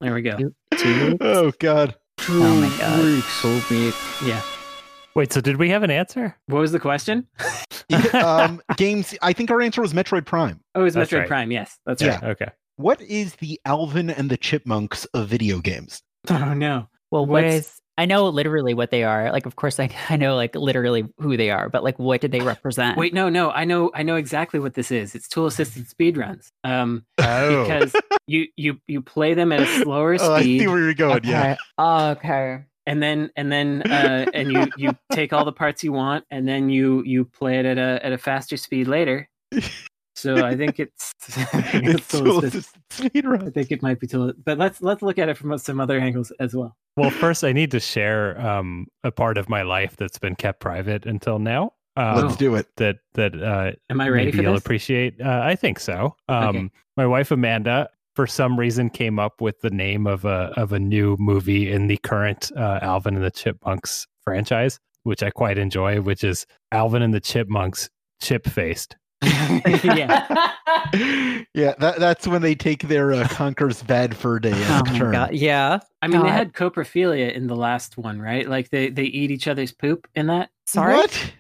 there we go. Two, two weeks? oh God. Oh my god. Yeah. Wait, so did we have an answer? What was the question? um, games. I think our answer was Metroid Prime. Oh, it was That's Metroid right. Prime. Yes, that's Yeah. right. Okay. What is the Alvin and the Chipmunks of video games? Oh no. Well, what What's- is I know literally what they are. Like of course I I know like literally who they are, but like what did they represent? Wait, no, no. I know I know exactly what this is. It's tool assisted speedruns. Um, Oh. because you you you play them at a slower speed. Oh, I see where you're going. okay. Yeah. Okay. and then and then uh, and you you take all the parts you want and then you you play it at a at a faster speed later so i think it's, I think it's it's tool tool assist- assisted i think it might be tool but let's let's look at it from some other angles as well Well, first, I need to share um, a part of my life that's been kept private until now. um, Let's do it. that that uh, Am I ready maybe for you'll this? appreciate. Uh, I think so. Um, Okay. My wife Amanda, for some reason, came up with the name of a of a new movie in the current uh, Alvin and the Chipmunks franchise, which I quite enjoy, which is Alvin and the Chipmunks Chip Faced. yeah. yeah, that, that's when they take their uh, Conker's bad fur day Oh my turn. god. Yeah. I mean, they had coprophilia in the last one, right? Like they, they eat each other's poop in that. Sorry. What?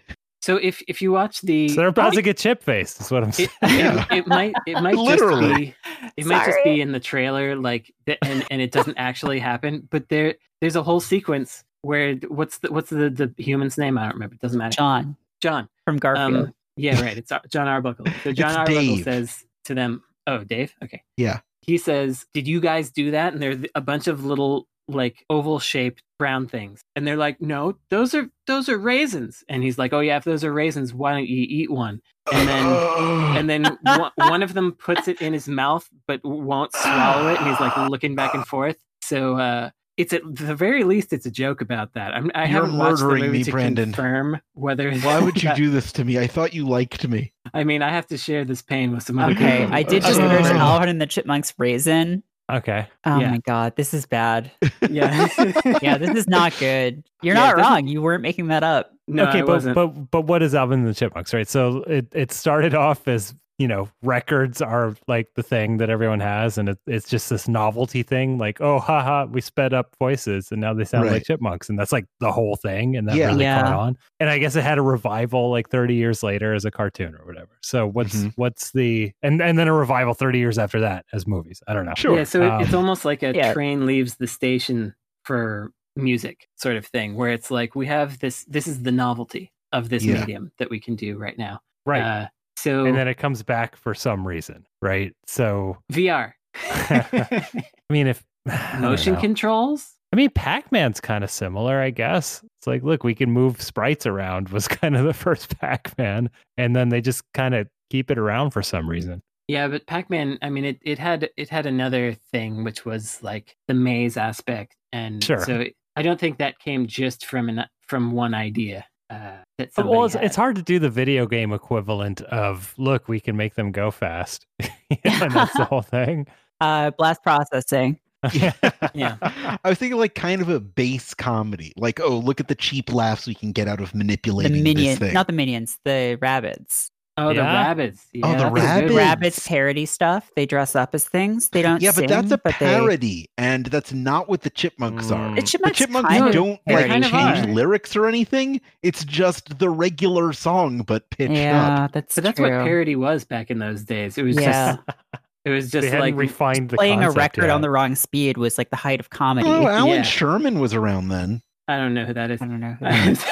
So if if you watch the, So they're about to get chip faced. Is what I'm saying. it, Yeah. it, it might it might Literally. just be it might just be in the trailer, like and and it doesn't actually happen. But there there's a whole sequence where what's the what's the the human's name? I don't remember. It doesn't matter. John John. from Garfield. Um, yeah, right. It's John Arbuckle. So John It's Arbuckle Dave. says to them, "Oh, Dave. Okay. Yeah. He says, "Did you guys do that?" And there's a bunch of little like oval shaped brown things, and they're like, "No, those are those are raisins." And he's like, "Oh yeah, if those are raisins, why don't you eat one?" And then and then one, one of them puts it in his mouth but won't swallow it, and he's like looking back and forth. So uh, it's at the very least, it's a joke about that. I'm, I You're haven't watched the movie me, to Brandon. confirm whether. Why would you that- do this to me? I thought you liked me. I mean, I have to share this pain with some other okay, people. I did just search uh, and the Chipmunks raisin. Okay. Oh Yeah. my god, this is bad. Yeah, Yeah, this is not good. You're Yeah, not wrong. You weren't making that up. No, okay, I but, wasn't. but but what is Alvin and the Chipmunks, right? So it it started off as you know records are like the thing that everyone has, and it, it's just this novelty thing, like oh haha, we sped up voices, and now they sound like chipmunks, and that's like the whole thing, and that Yeah. really caught on. And I guess it had a revival like 30 years later as a cartoon or whatever. So what's Mhm. what's the and and then a revival 30 years after that as movies. I don't know. Sure. Yeah, so it, it's Um, almost like a yeah. train leaves the station for music sort of thing, where it's like we have this. This is the novelty of this Yeah. medium that we can do right now. Right. Uh, so and then it comes back for some reason, right? So VR, I mean, if I motion controls. I mean, Pac Man's kind of similar, I guess. It's like, look, we can move sprites around, was kind of the first Pac Man. And then they just kind of keep it around for some reason. Yeah, but Pac-Man, I mean, it, it had it had another thing which was like the maze aspect, and Sure. so I don't think that came just from an from one idea. Uh, well, it's, had. it's hard to do the video game equivalent of, look, we can make them go fast. and that's the whole thing. Uh, blast processing. Yeah. Yeah. I was thinking like kind of a base comedy. Like, oh, look at the cheap laughs we can get out of manipulating this minion, not the minions, the rabbits. Oh, the rabbits. Yeah, Oh, the that's a good rabbits. Rabbits parody stuff. They dress up as things. They don't. yeah, but that's a but they- parody, and that's not what the chipmunks are. Mm. The The chipmunks, chipmunks kind don't like. Kind of change are. lyrics or anything. It's just the regular song, but pitched up. Yeah, that's But that's true. what parody was back in those days. It was Yeah. just it was just like refined the Playing a concept record on the wrong speed was like the height of comedy. Oh, Allan Yeah. Sherman was around then. I don't know who that is. I don't know. Who that is.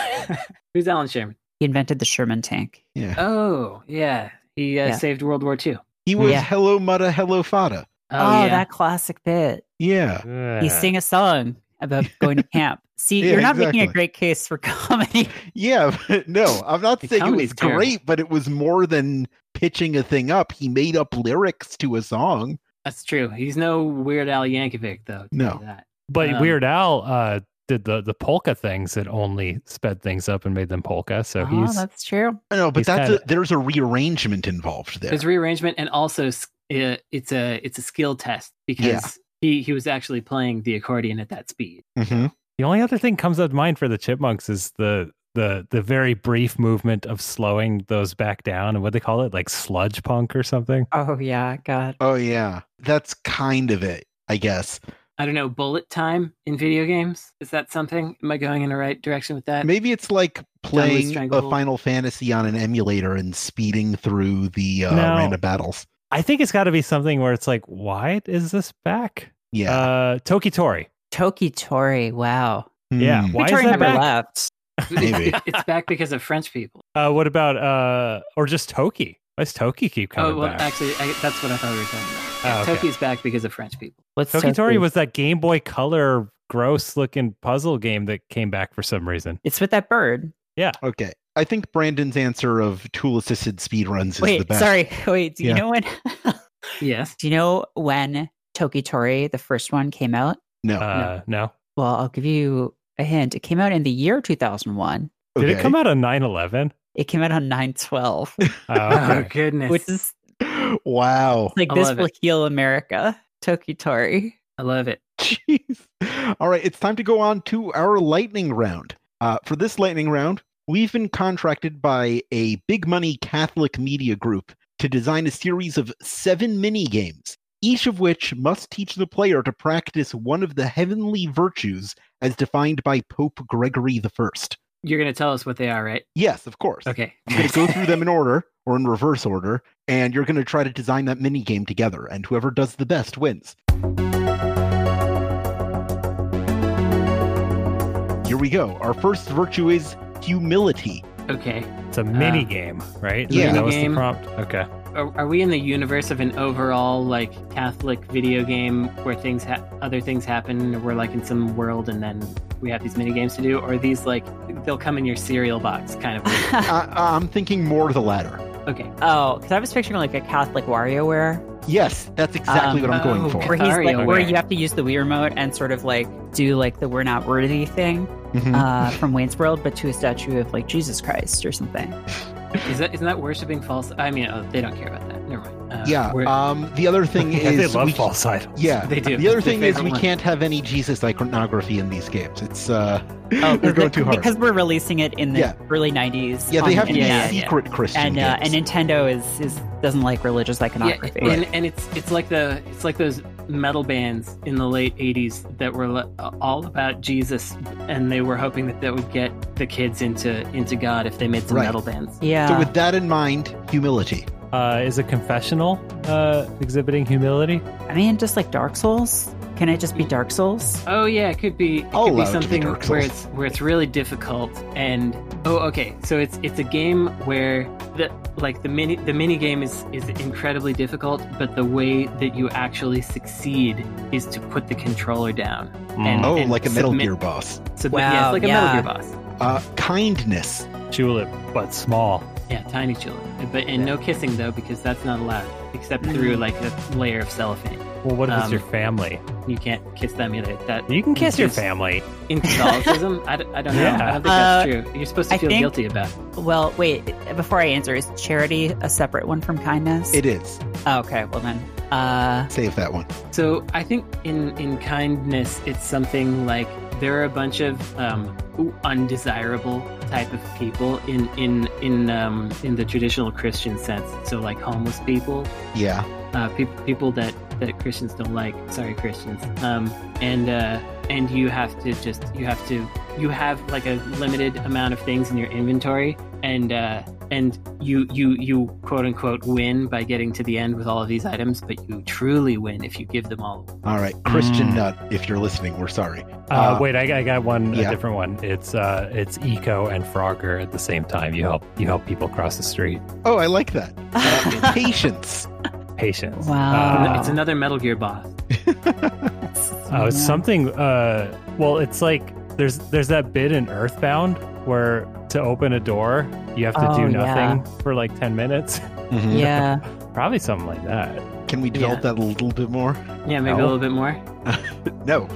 Who's Allan Sherman? He invented the Sherman tank. Yeah, Oh, yeah. He uh, Yeah. saved World War II. he was Yeah. Hello Muddah, Hello Faddah. Oh, Oh, yeah. that classic bit. Yeah, He Yeah. sang a song about going to camp. See, Yeah, you're not making a great case for comedy. yeah. But no, I'm not The saying it comedy's was terrible. great, but it was more than pitching a thing up. He made up lyrics to a song. That's true. He's no Weird Al Yankovic, though. No. That. But Um, Weird Al uh, did the, the polka things that only sped things up and made them polka. So oh, he's that's true. I know, but that's kinda- a, there's a rearrangement involved there. There's rearrangement, and also s- uh, it's a it's a skill test because Yeah. he he was actually playing the accordion at that speed. Mhm. The only other thing comes up to mind for the chipmunks is the the the very brief movement of slowing those back down and what they call it, like sludge punk or something. Oh yeah, God. Oh yeah, that's kind of it, I guess. I don't know. Bullet time in video games is that something? Am I going in the right direction with that? Maybe it's like playing a Final Fantasy on an emulator and speeding through the uh, No. random battles. I think it's got to be something where it's like, why is this back? Yeah. Uh, Toki Tori. Toki Tori. Wow. yeah. Hmm. Why is that never back? left. Maybe. it's back because of French people. Uh, what about uh, or just Toki? Why does Toki keep coming back? oh well, back? actually, I, that's what I thought we were talking about. Oh, Yeah, okay. Toki's back because of French people. What's Toki Tori Toki? was that Game Boy Color gross looking puzzle game that came back for some reason. It's with that bird. Yeah. Okay. I think Brandon's answer of tool assisted speedruns is the best. sorry. Wait, do you Yeah. know when? Yes. do you know when Toki Tori, the first one, came out? No. Uh, no. Well, I'll give you a hint. It came out in the year 2001. Did it come out on 9 11? It came out on 912, Oh, Oh okay. goodness. which is wow. like I this will it. heal America. Tokitori. I love it. Jeez. All right, it's time to go on to our lightning round. Uh, for this lightning round, we've been contracted by a big money Catholic media group to design a series of seven mini games, each of which must teach the player to practice one of the heavenly virtues as defined by Pope Gregory the First. You're gonna tell us what they are, right? Yes, of course. Okay. I'm going to go through them in order or in reverse order, and you're going to try to design that mini game together, and whoever does the best wins. Here we go. Our first virtue is humility. Okay. It's a mini game, right? Yeah. That was the prompt. Okay. Are, are we in the universe of an overall like Catholic video game where things ha- other things happen? Or we're like in some world and then we have these mini games to do, or are these like they'll come in your cereal box kind of? weird? Uh, I'm thinking more the latter. okay. oh, because I was picturing like a Catholic WarioWare Yes, that's exactly Um, what I'm going oh, for. where he's like, WarioWare. where you have to use the Wii remote and sort of like do like the "We're not worthy" thing Mhm. uh, from Wayne's World, but to a statue of like Jesus Christ or something. Is that isn't that worshiping false? I mean, oh, they don't care about that. Never mind. Uh, yeah. Um, the other thing is they love we, false idols. Yeah, They do. The other thing is we one. can't have any Jesus iconography in these games. It's uh, Oh, they're going too hard. because we're releasing it in the Yeah. early '90s. yeah, they have to be yeah, NES. yeah, yeah. secret Christian and uh, and Nintendo is is doesn't like religious yeah, iconography. and, and it's it's like the it's like those metal bands in the late '80s that were all about Jesus, and they were hoping that that would get the kids into into God if they made some Right. metal bands. Yeah, so with that in mind, humility. Uh, is a confessional uh, exhibiting humility? I mean, just like Dark Souls. Can it just be Dark Souls? Oh yeah, it could be. It I'll could be allow it be something where it's where it's really difficult. And oh, okay. So it's it's a game where the like the mini the mini game is is incredibly difficult, but the way that you actually succeed is to put the controller down. And- Oh, like a Metal submit- Gear boss. So yeah, Wow, it's like a. Metal Gear boss. Uh, kindness. Tulip, but small. Yeah, tiny children. But and no kissing though because that's not allowed except through like a layer of cellophane. Well, what if it's Um, your family? You can't kiss them either. That You can kiss your is- family. in Catholicism. I, d- I don't know. Yeah. I don't think Uh, that's true. You're supposed to I feel think- guilty about it. Well, wait. Before I answer, is charity a separate one from kindness? It is. Oh, okay. Well then, uh, Save that one. So I think in in kindness, it's something like there are a bunch of um, undesirable type of people in in in um, in the traditional Christian sense. So like homeless people, Yeah. uh, people people that that Christians don't like. Sorry, Christians. Um, and uh, and you have to just you have to you have like a limited amount of things in your inventory, and uh, and you you you quote unquote win by getting to the end with all of these items, but you truly win if you give them all. All right. Christian Mm. Nut, if you're listening, we're sorry. Uh, Uh, wait, I, I got one, yeah. a different one. It's uh, it's Eco and Frogger at the same time. You help you help people cross the street. Oh, I like that. Uh, patience. Patience. Wow. Uh, It's another Metal Gear boss. Oh, it's something. Uh, well, it's like there's there's that bit in Earthbound where to open a door you have to Oh, do yeah. nothing for like ten minutes. Mhm. Yeah. Probably something like that. Can we develop Yeah. that a little bit more? Yeah, maybe No. a little bit more. No.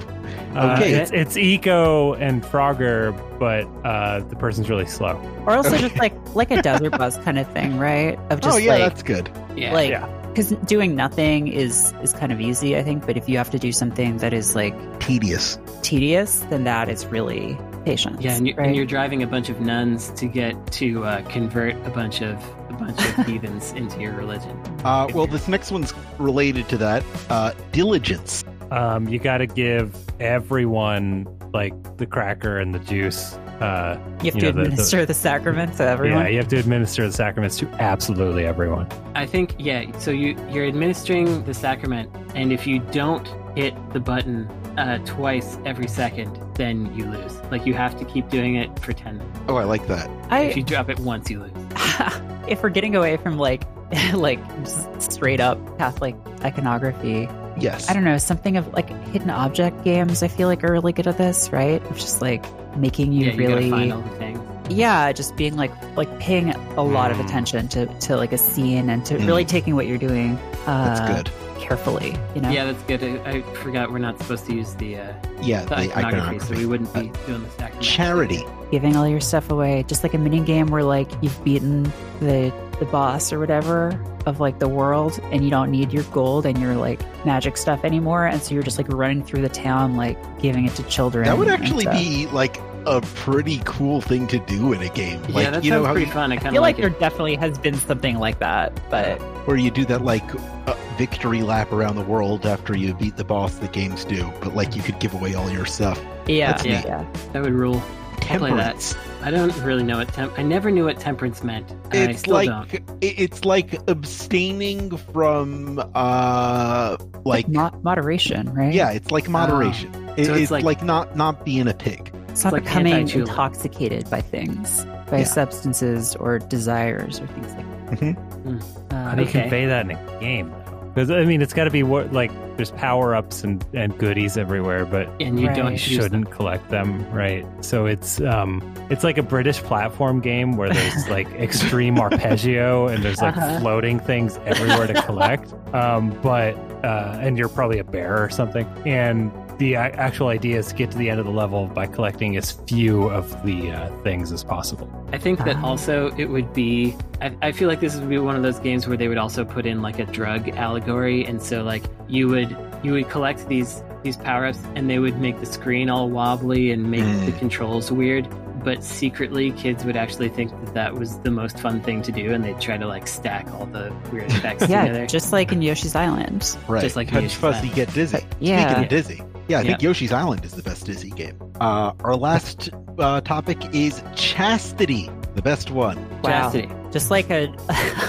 Uh, Okay. it's it's Eco and Frogger, but uh, the person's really slow. Or also Okay. just like like a desert bus kind of thing, right? Of just oh, yeah, like that's good. Yeah, like Yeah. because doing nothing is is kind of easy, I think. But if you have to do something that is like Tedious. tedious, then that is really patience. yeah, and, you, right? and you're driving a bunch of nuns to get to uh, convert a bunch of a bunch of heathens into your religion. Uh, well, this next one's related to that. Uh, diligence. Um, you got to give everyone like the cracker and the juice. Uh, you have you to know, the- the- administer the, sacrament to everyone. yeah, you have to administer the sacraments to absolutely everyone. I think yeah. So you you're administering the sacrament, and if you don't hit the button uh, twice every second, then you lose. Like you have to keep doing it for ten. minutes. Oh, I like that. If you drop it once, you lose. if we're getting away from like like just straight up Catholic iconography, Yes. I don't know, something of like hidden object games I feel like are really good at this, right? Of just like making you yeah, really gotta find all the things. Yeah, just being like like paying a lot of Mm. attention to to like a scene and to really taking what you're doing. Uh, That's good. carefully. You know. Yeah, that's good. I, I forgot we're not supposed to use the, uh, Yeah, the the iconography, iconography. so we wouldn't be Uh, doing the stack. Charity. giving all your stuff away, just like a mini game where like you've beaten the the boss or whatever of like the world, and you don't need your gold and your like magic stuff anymore, and so you're just like running through the town, like giving it to children. That would actually be like a pretty cool thing to do in a game. Like yeah, that you know sounds how pretty you, fun. I I feel like like, there definitely has been something like that, but where you do that like uh, victory lap around the world after you beat the boss The games do, but like you could give away all your stuff. yeah, That's yeah, neat. yeah. That would rule. I'll play that. Temperance. I don't really know what temp. I never knew what temperance meant. and I It's still like don't. it's like abstaining from uh like Mo- moderation, right? yeah, it's like moderation. It- So it's it's like, like- not not being a pig. It's not like becoming anti-julep. intoxicated by things, by Yeah. substances or desires or things like that. Mhm. Uh, How do you Okay. convey that in a game? Because I mean, it's got to be what like there's power ups and, and goodies everywhere, but and you Right. don't you shouldn't them. collect them, right? So it's um it's like a British platform game where there's like extreme arpeggio and there's like Uh-huh. floating things everywhere to collect. Um, but uh, and you're probably a bear or something. And the actual idea is to get to the end of the level by collecting as few of the uh, things as possible. I think that Ah. also it would be. I, I feel like this would be one of those games where they would also put in like a drug allegory, and so like you would you would collect these these power ups, and they would make the screen all wobbly and make Mm. the controls weird. But secretly, kids would actually think that that was the most fun thing to do, and they'd try to like stack all the weird effects yeah, together. just like in Yoshi's Island. Right. Just like Touch Yoshi's Fuzzy get dizzy. Yeah. Speaking of dizzy. Yeah, I think Yoshi's Island is the best Dizzy game. Uh, our last uh, topic is chastity, the best one. Wow. Chastity. Just like a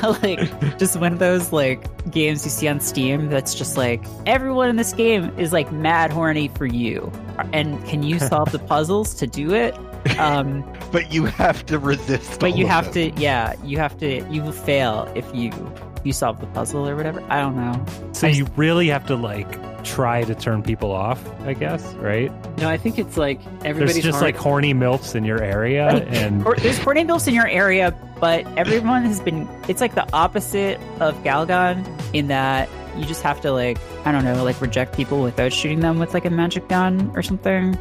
like just one of those like games you see on Steam that's just like everyone in this game is like mad horny for you. And can you solve the puzzles to do it? Um But you have to resist. but all you of have them. to yeah, you have to you will fail if you you solve the puzzle or whatever. I don't know. So you really have to like try to turn people off, I guess, right? No, I think it's like There's everybody's just horny- like horny milfs in your area, and there's horny builds in your area, but everyone has been it's like the opposite of Galgun in that you just have to like I don't know, like reject people without shooting them with like a magic gun or something.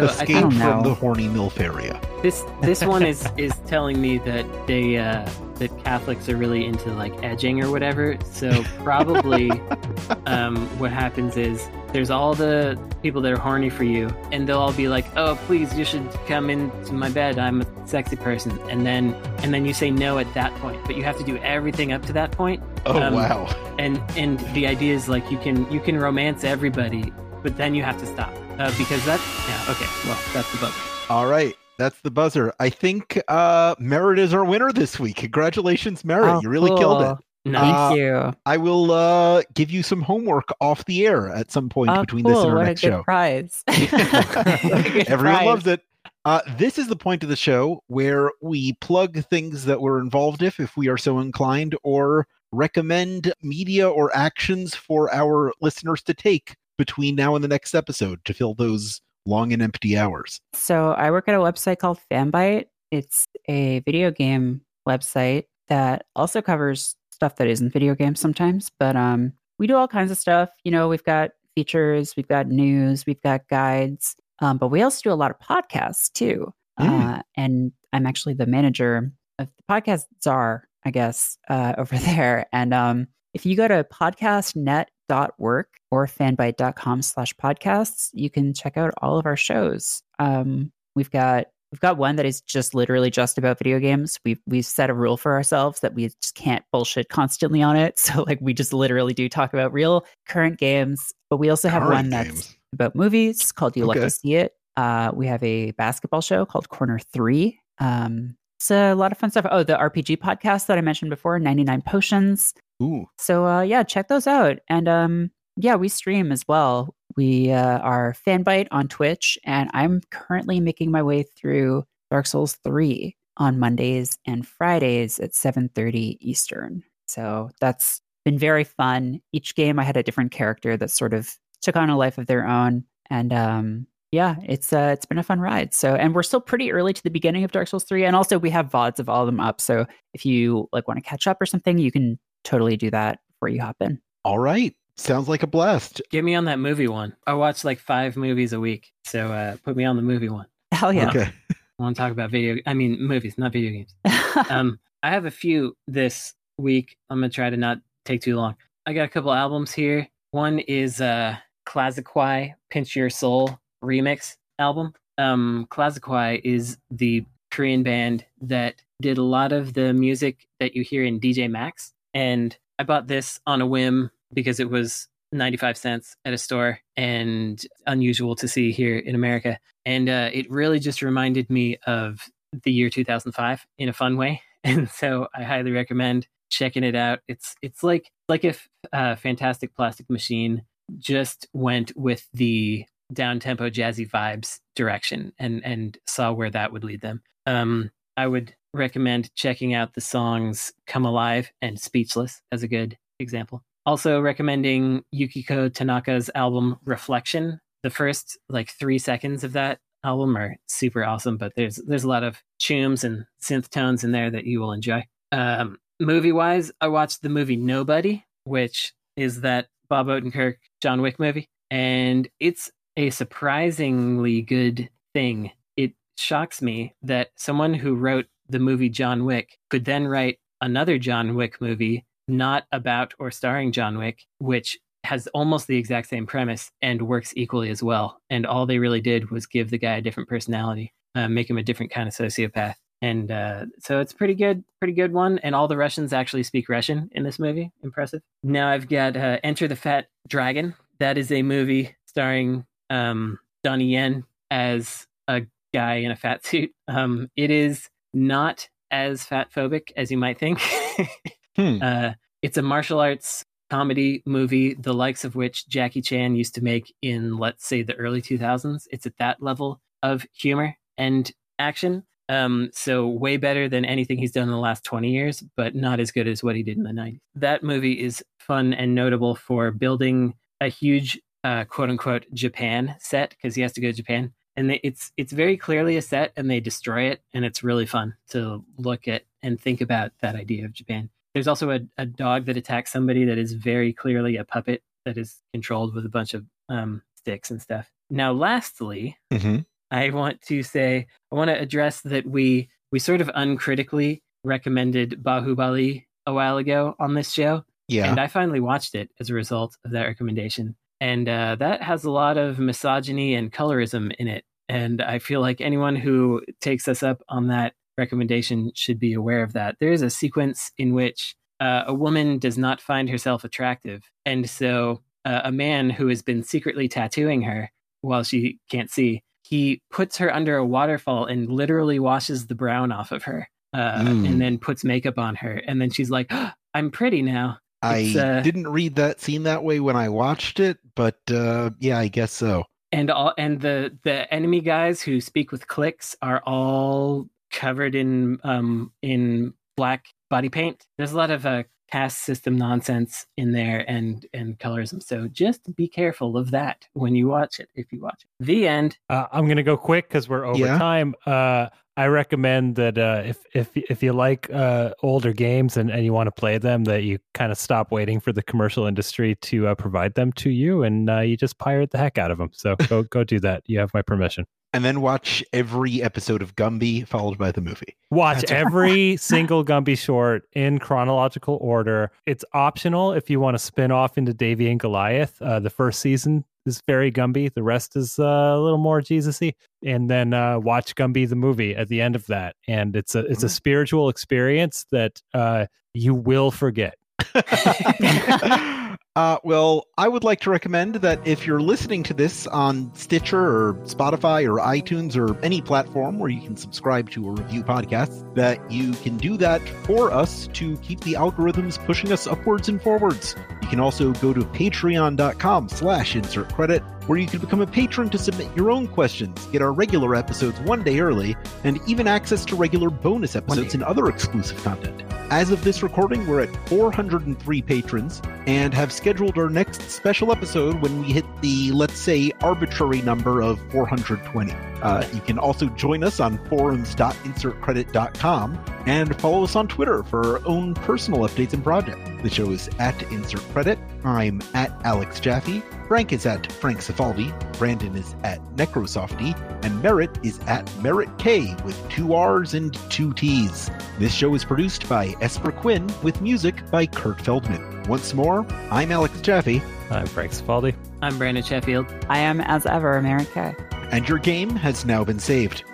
So I escape think don't from the horny milf area. This this one is is telling me that they uh, that Catholics are really into like edging or whatever. So probably um, what happens is there's all the people that are horny for you, and they'll all be like, "Oh, please, you should come into my bed. I'm a sexy person." And then and then you say no at that point, but you have to do everything up to that point. Oh Um, wow! And and the idea is like you can you can romance everybody, but then you have to stop uh, because that yeah okay well that's the buzzer. All right, that's the buzzer. I think uh, Merritt is our winner this week. Congratulations, Merritt! Oh, you really killed it. cool. No, Thank Uh, you. I will uh, give you some homework off the air at some point Oh, between cool. this and our what next a good show. prize. What a good Everyone prize. loves it. Uh, this is the point of the show where we plug things that we're involved if, if we are so inclined, or recommend media or actions for our listeners to take between now and the next episode to fill those long and empty hours. So I work at a website called Fanbyte. It's a video game website that also covers stuff that isn't video games sometimes, but um we do all kinds of stuff. You know, we've got features, we've got news, we've got guides, um, but we also do a lot of podcasts too. Mm. Uh, and I'm actually the manager of the podcast czar, I guess, uh, over there. And um, if you go to podcastnet.work or fanbyte.com slash podcasts, you can check out all of our shows. Um, we've got we've got one that is just literally just about video games. We've we've set a rule for ourselves that we just can't bullshit constantly on it. So like we just literally do talk about real current games. But we also have Current one that's games. about movies called You Love Okay. to See It. Uh, we have a basketball show called Corner Three. Um, it's a lot of fun stuff. Oh, the RPG podcast that I mentioned before, 99 Potions. Ooh, So uh, yeah, check those out. And um, yeah, we stream as well. We uh, are Fanbyte on Twitch, and I'm currently making my way through Dark Souls 3 on Mondays and Fridays at 7:30 Eastern. So that's been very fun. Each game I had a different character that sort of took on a life of their own, and um, yeah, it's uh, it's been a fun ride. So, and we're still pretty early to the beginning of Dark Souls 3, and also we have vods of all of them up. So if you like want to catch up or something, you can totally do that before you hop in. all right. Sounds like a blast. Get me on that movie one. I watch like five movies a week, so uh, put me on the movie one. Hell yeah. Okay. I want to talk about video. I mean, movies, not video games. um, I have a few this week. I'm gonna try to not take too long. I got a couple albums here. One is uh Clazziquai Pinch Your Soul remix album. Um Clazziquai is the Korean band that did a lot of the music that you hear in DJ Max. And I bought this on a whim because it was 95 cents at a store and unusual to see here in America. And uh, it really just reminded me of the year 2005 in a fun way. And so I highly recommend checking it out. It's it's like like if uh, Fantastic Plastic Machine just went with the down tempo jazzy vibes direction and and saw where that would lead them. Um, I would recommend checking out the songs "Come Alive" and "Speechless" as a good example. Also recommending Yukiko Tanaka's album Reflection. The first like three seconds of that album are super awesome, but there's there's a lot of chooms and synth tones in there that you will enjoy. Um, movie wise, I watched the movie Nobody, which is that Bob Odenkirk John Wick movie, and it's a surprisingly good thing. It shocks me that someone who wrote the movie John Wick could then write another John Wick movie not about or starring John Wick, which has almost the exact same premise and works equally as well. And all they really did was give the guy a different personality, uh, make him a different kind of sociopath. And uh, so it's pretty good, pretty good one. And all the Russians actually speak Russian in this movie. Impressive. Now I've got uh, Enter the Fat Dragon. That is a movie starring um, Donnie Yen as a guy in a fat suit. Um, it is not as fat phobic as you might think. Hmm. Uh, it's a martial arts comedy movie, the likes of which Jackie Chan used to make in, let's say, the early 2000s. It's at that level of humor and action. Um, so way better than anything he's done in the last 20 years, but not as good as what he did in the 90s. That movie is fun and notable for building a huge uh, quote unquote Japan set because he has to go to Japan. And they, it's it's very clearly a set, and they destroy it, and it's really fun to look at and think about that idea of Japan. There's also a, a dog that attacks somebody that is very clearly a puppet that is controlled with a bunch of um, sticks and stuff. Now, lastly, Mhm. I want to say I want to address that we we sort of uncritically recommended Bahubali a while ago on this show, Yeah. and I finally watched it as a result of that recommendation. And uh, that has a lot of misogyny and colorism in it. And I feel like anyone who takes us up on that recommendation should be aware of that. There is a sequence in which uh, a woman does not find herself attractive. And so uh, a man who has been secretly tattooing her while she can't see, he puts her under a waterfall and literally washes the brown off of her uh, Mm. and then puts makeup on her. And then she's like, I'm pretty now. I uh, didn't read that scene that way when I watched it, but uh, yeah, I guess so. and all and the the enemy guys who speak with clicks are all covered in um in black body paint there's a lot of uh caste system nonsense in there and and colorism so just be careful of that when you watch it if you watch it the end Uh, I'm gonna go quick because we're over Yeah. time. Uh, I recommend that uh, if if if you like uh, older games and, and you want to play them, that you kind of stop waiting for the commercial industry to uh, provide them to you, and uh, you just pirate the heck out of them. So go go do that. You have my permission. And then watch every episode of Gumby followed by the movie. Watch That's- every single Gumby short in chronological order. It's optional if you want to spin off into Davey and Goliath. Uh, the first season is very Gumby. The rest is uh, a little more Jesus-y. And then uh, watch Gumby the movie at the end of that, and it's a it's a spiritual experience that uh, you will forget. uh, well, I would like to recommend that if you're listening to this on Stitcher or Spotify or iTunes or any platform where you can subscribe to or review podcasts, that you can do that for us to keep the algorithms pushing us upwards and forwards. You can also go to patreon.com slash insert credit where you can become a patron to submit your own questions, get our regular episodes one day early, and even access to regular bonus episodes and other exclusive content. As of this recording, we're at 403 patrons and have scheduled our next special episode when we hit the, let's say, arbitrary number of 420. Uh, you can also join us on forums.insertcredit.com And follow us on Twitter for our own personal updates and projects. The show is at Insert Credit. I'm at Alex Jaffe. Frank is at Frank Cifaldi. Brandon is at Necrosofty. And Merritt is at Merritt K with two R's and two T's. This show is produced by Esper Quinn with music by Kurt Feldman. Once more, I'm Alex Jaffe. I'm Frank Cifaldi. I'm Brandon Sheffield. I am, as ever, Mary Kay. And your game has now been saved.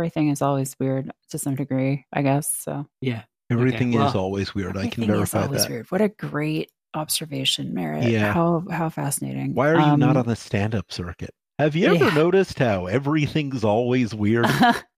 Everything is always weird to some degree, I guess. So Yeah. Everything well, is always weird. I can Everything is verify always that. weird. What a great observation, Merritt. Yeah. How how fascinating. Why are you not Um, on the stand up circuit? Have you ever yeah. noticed how everything's always weird?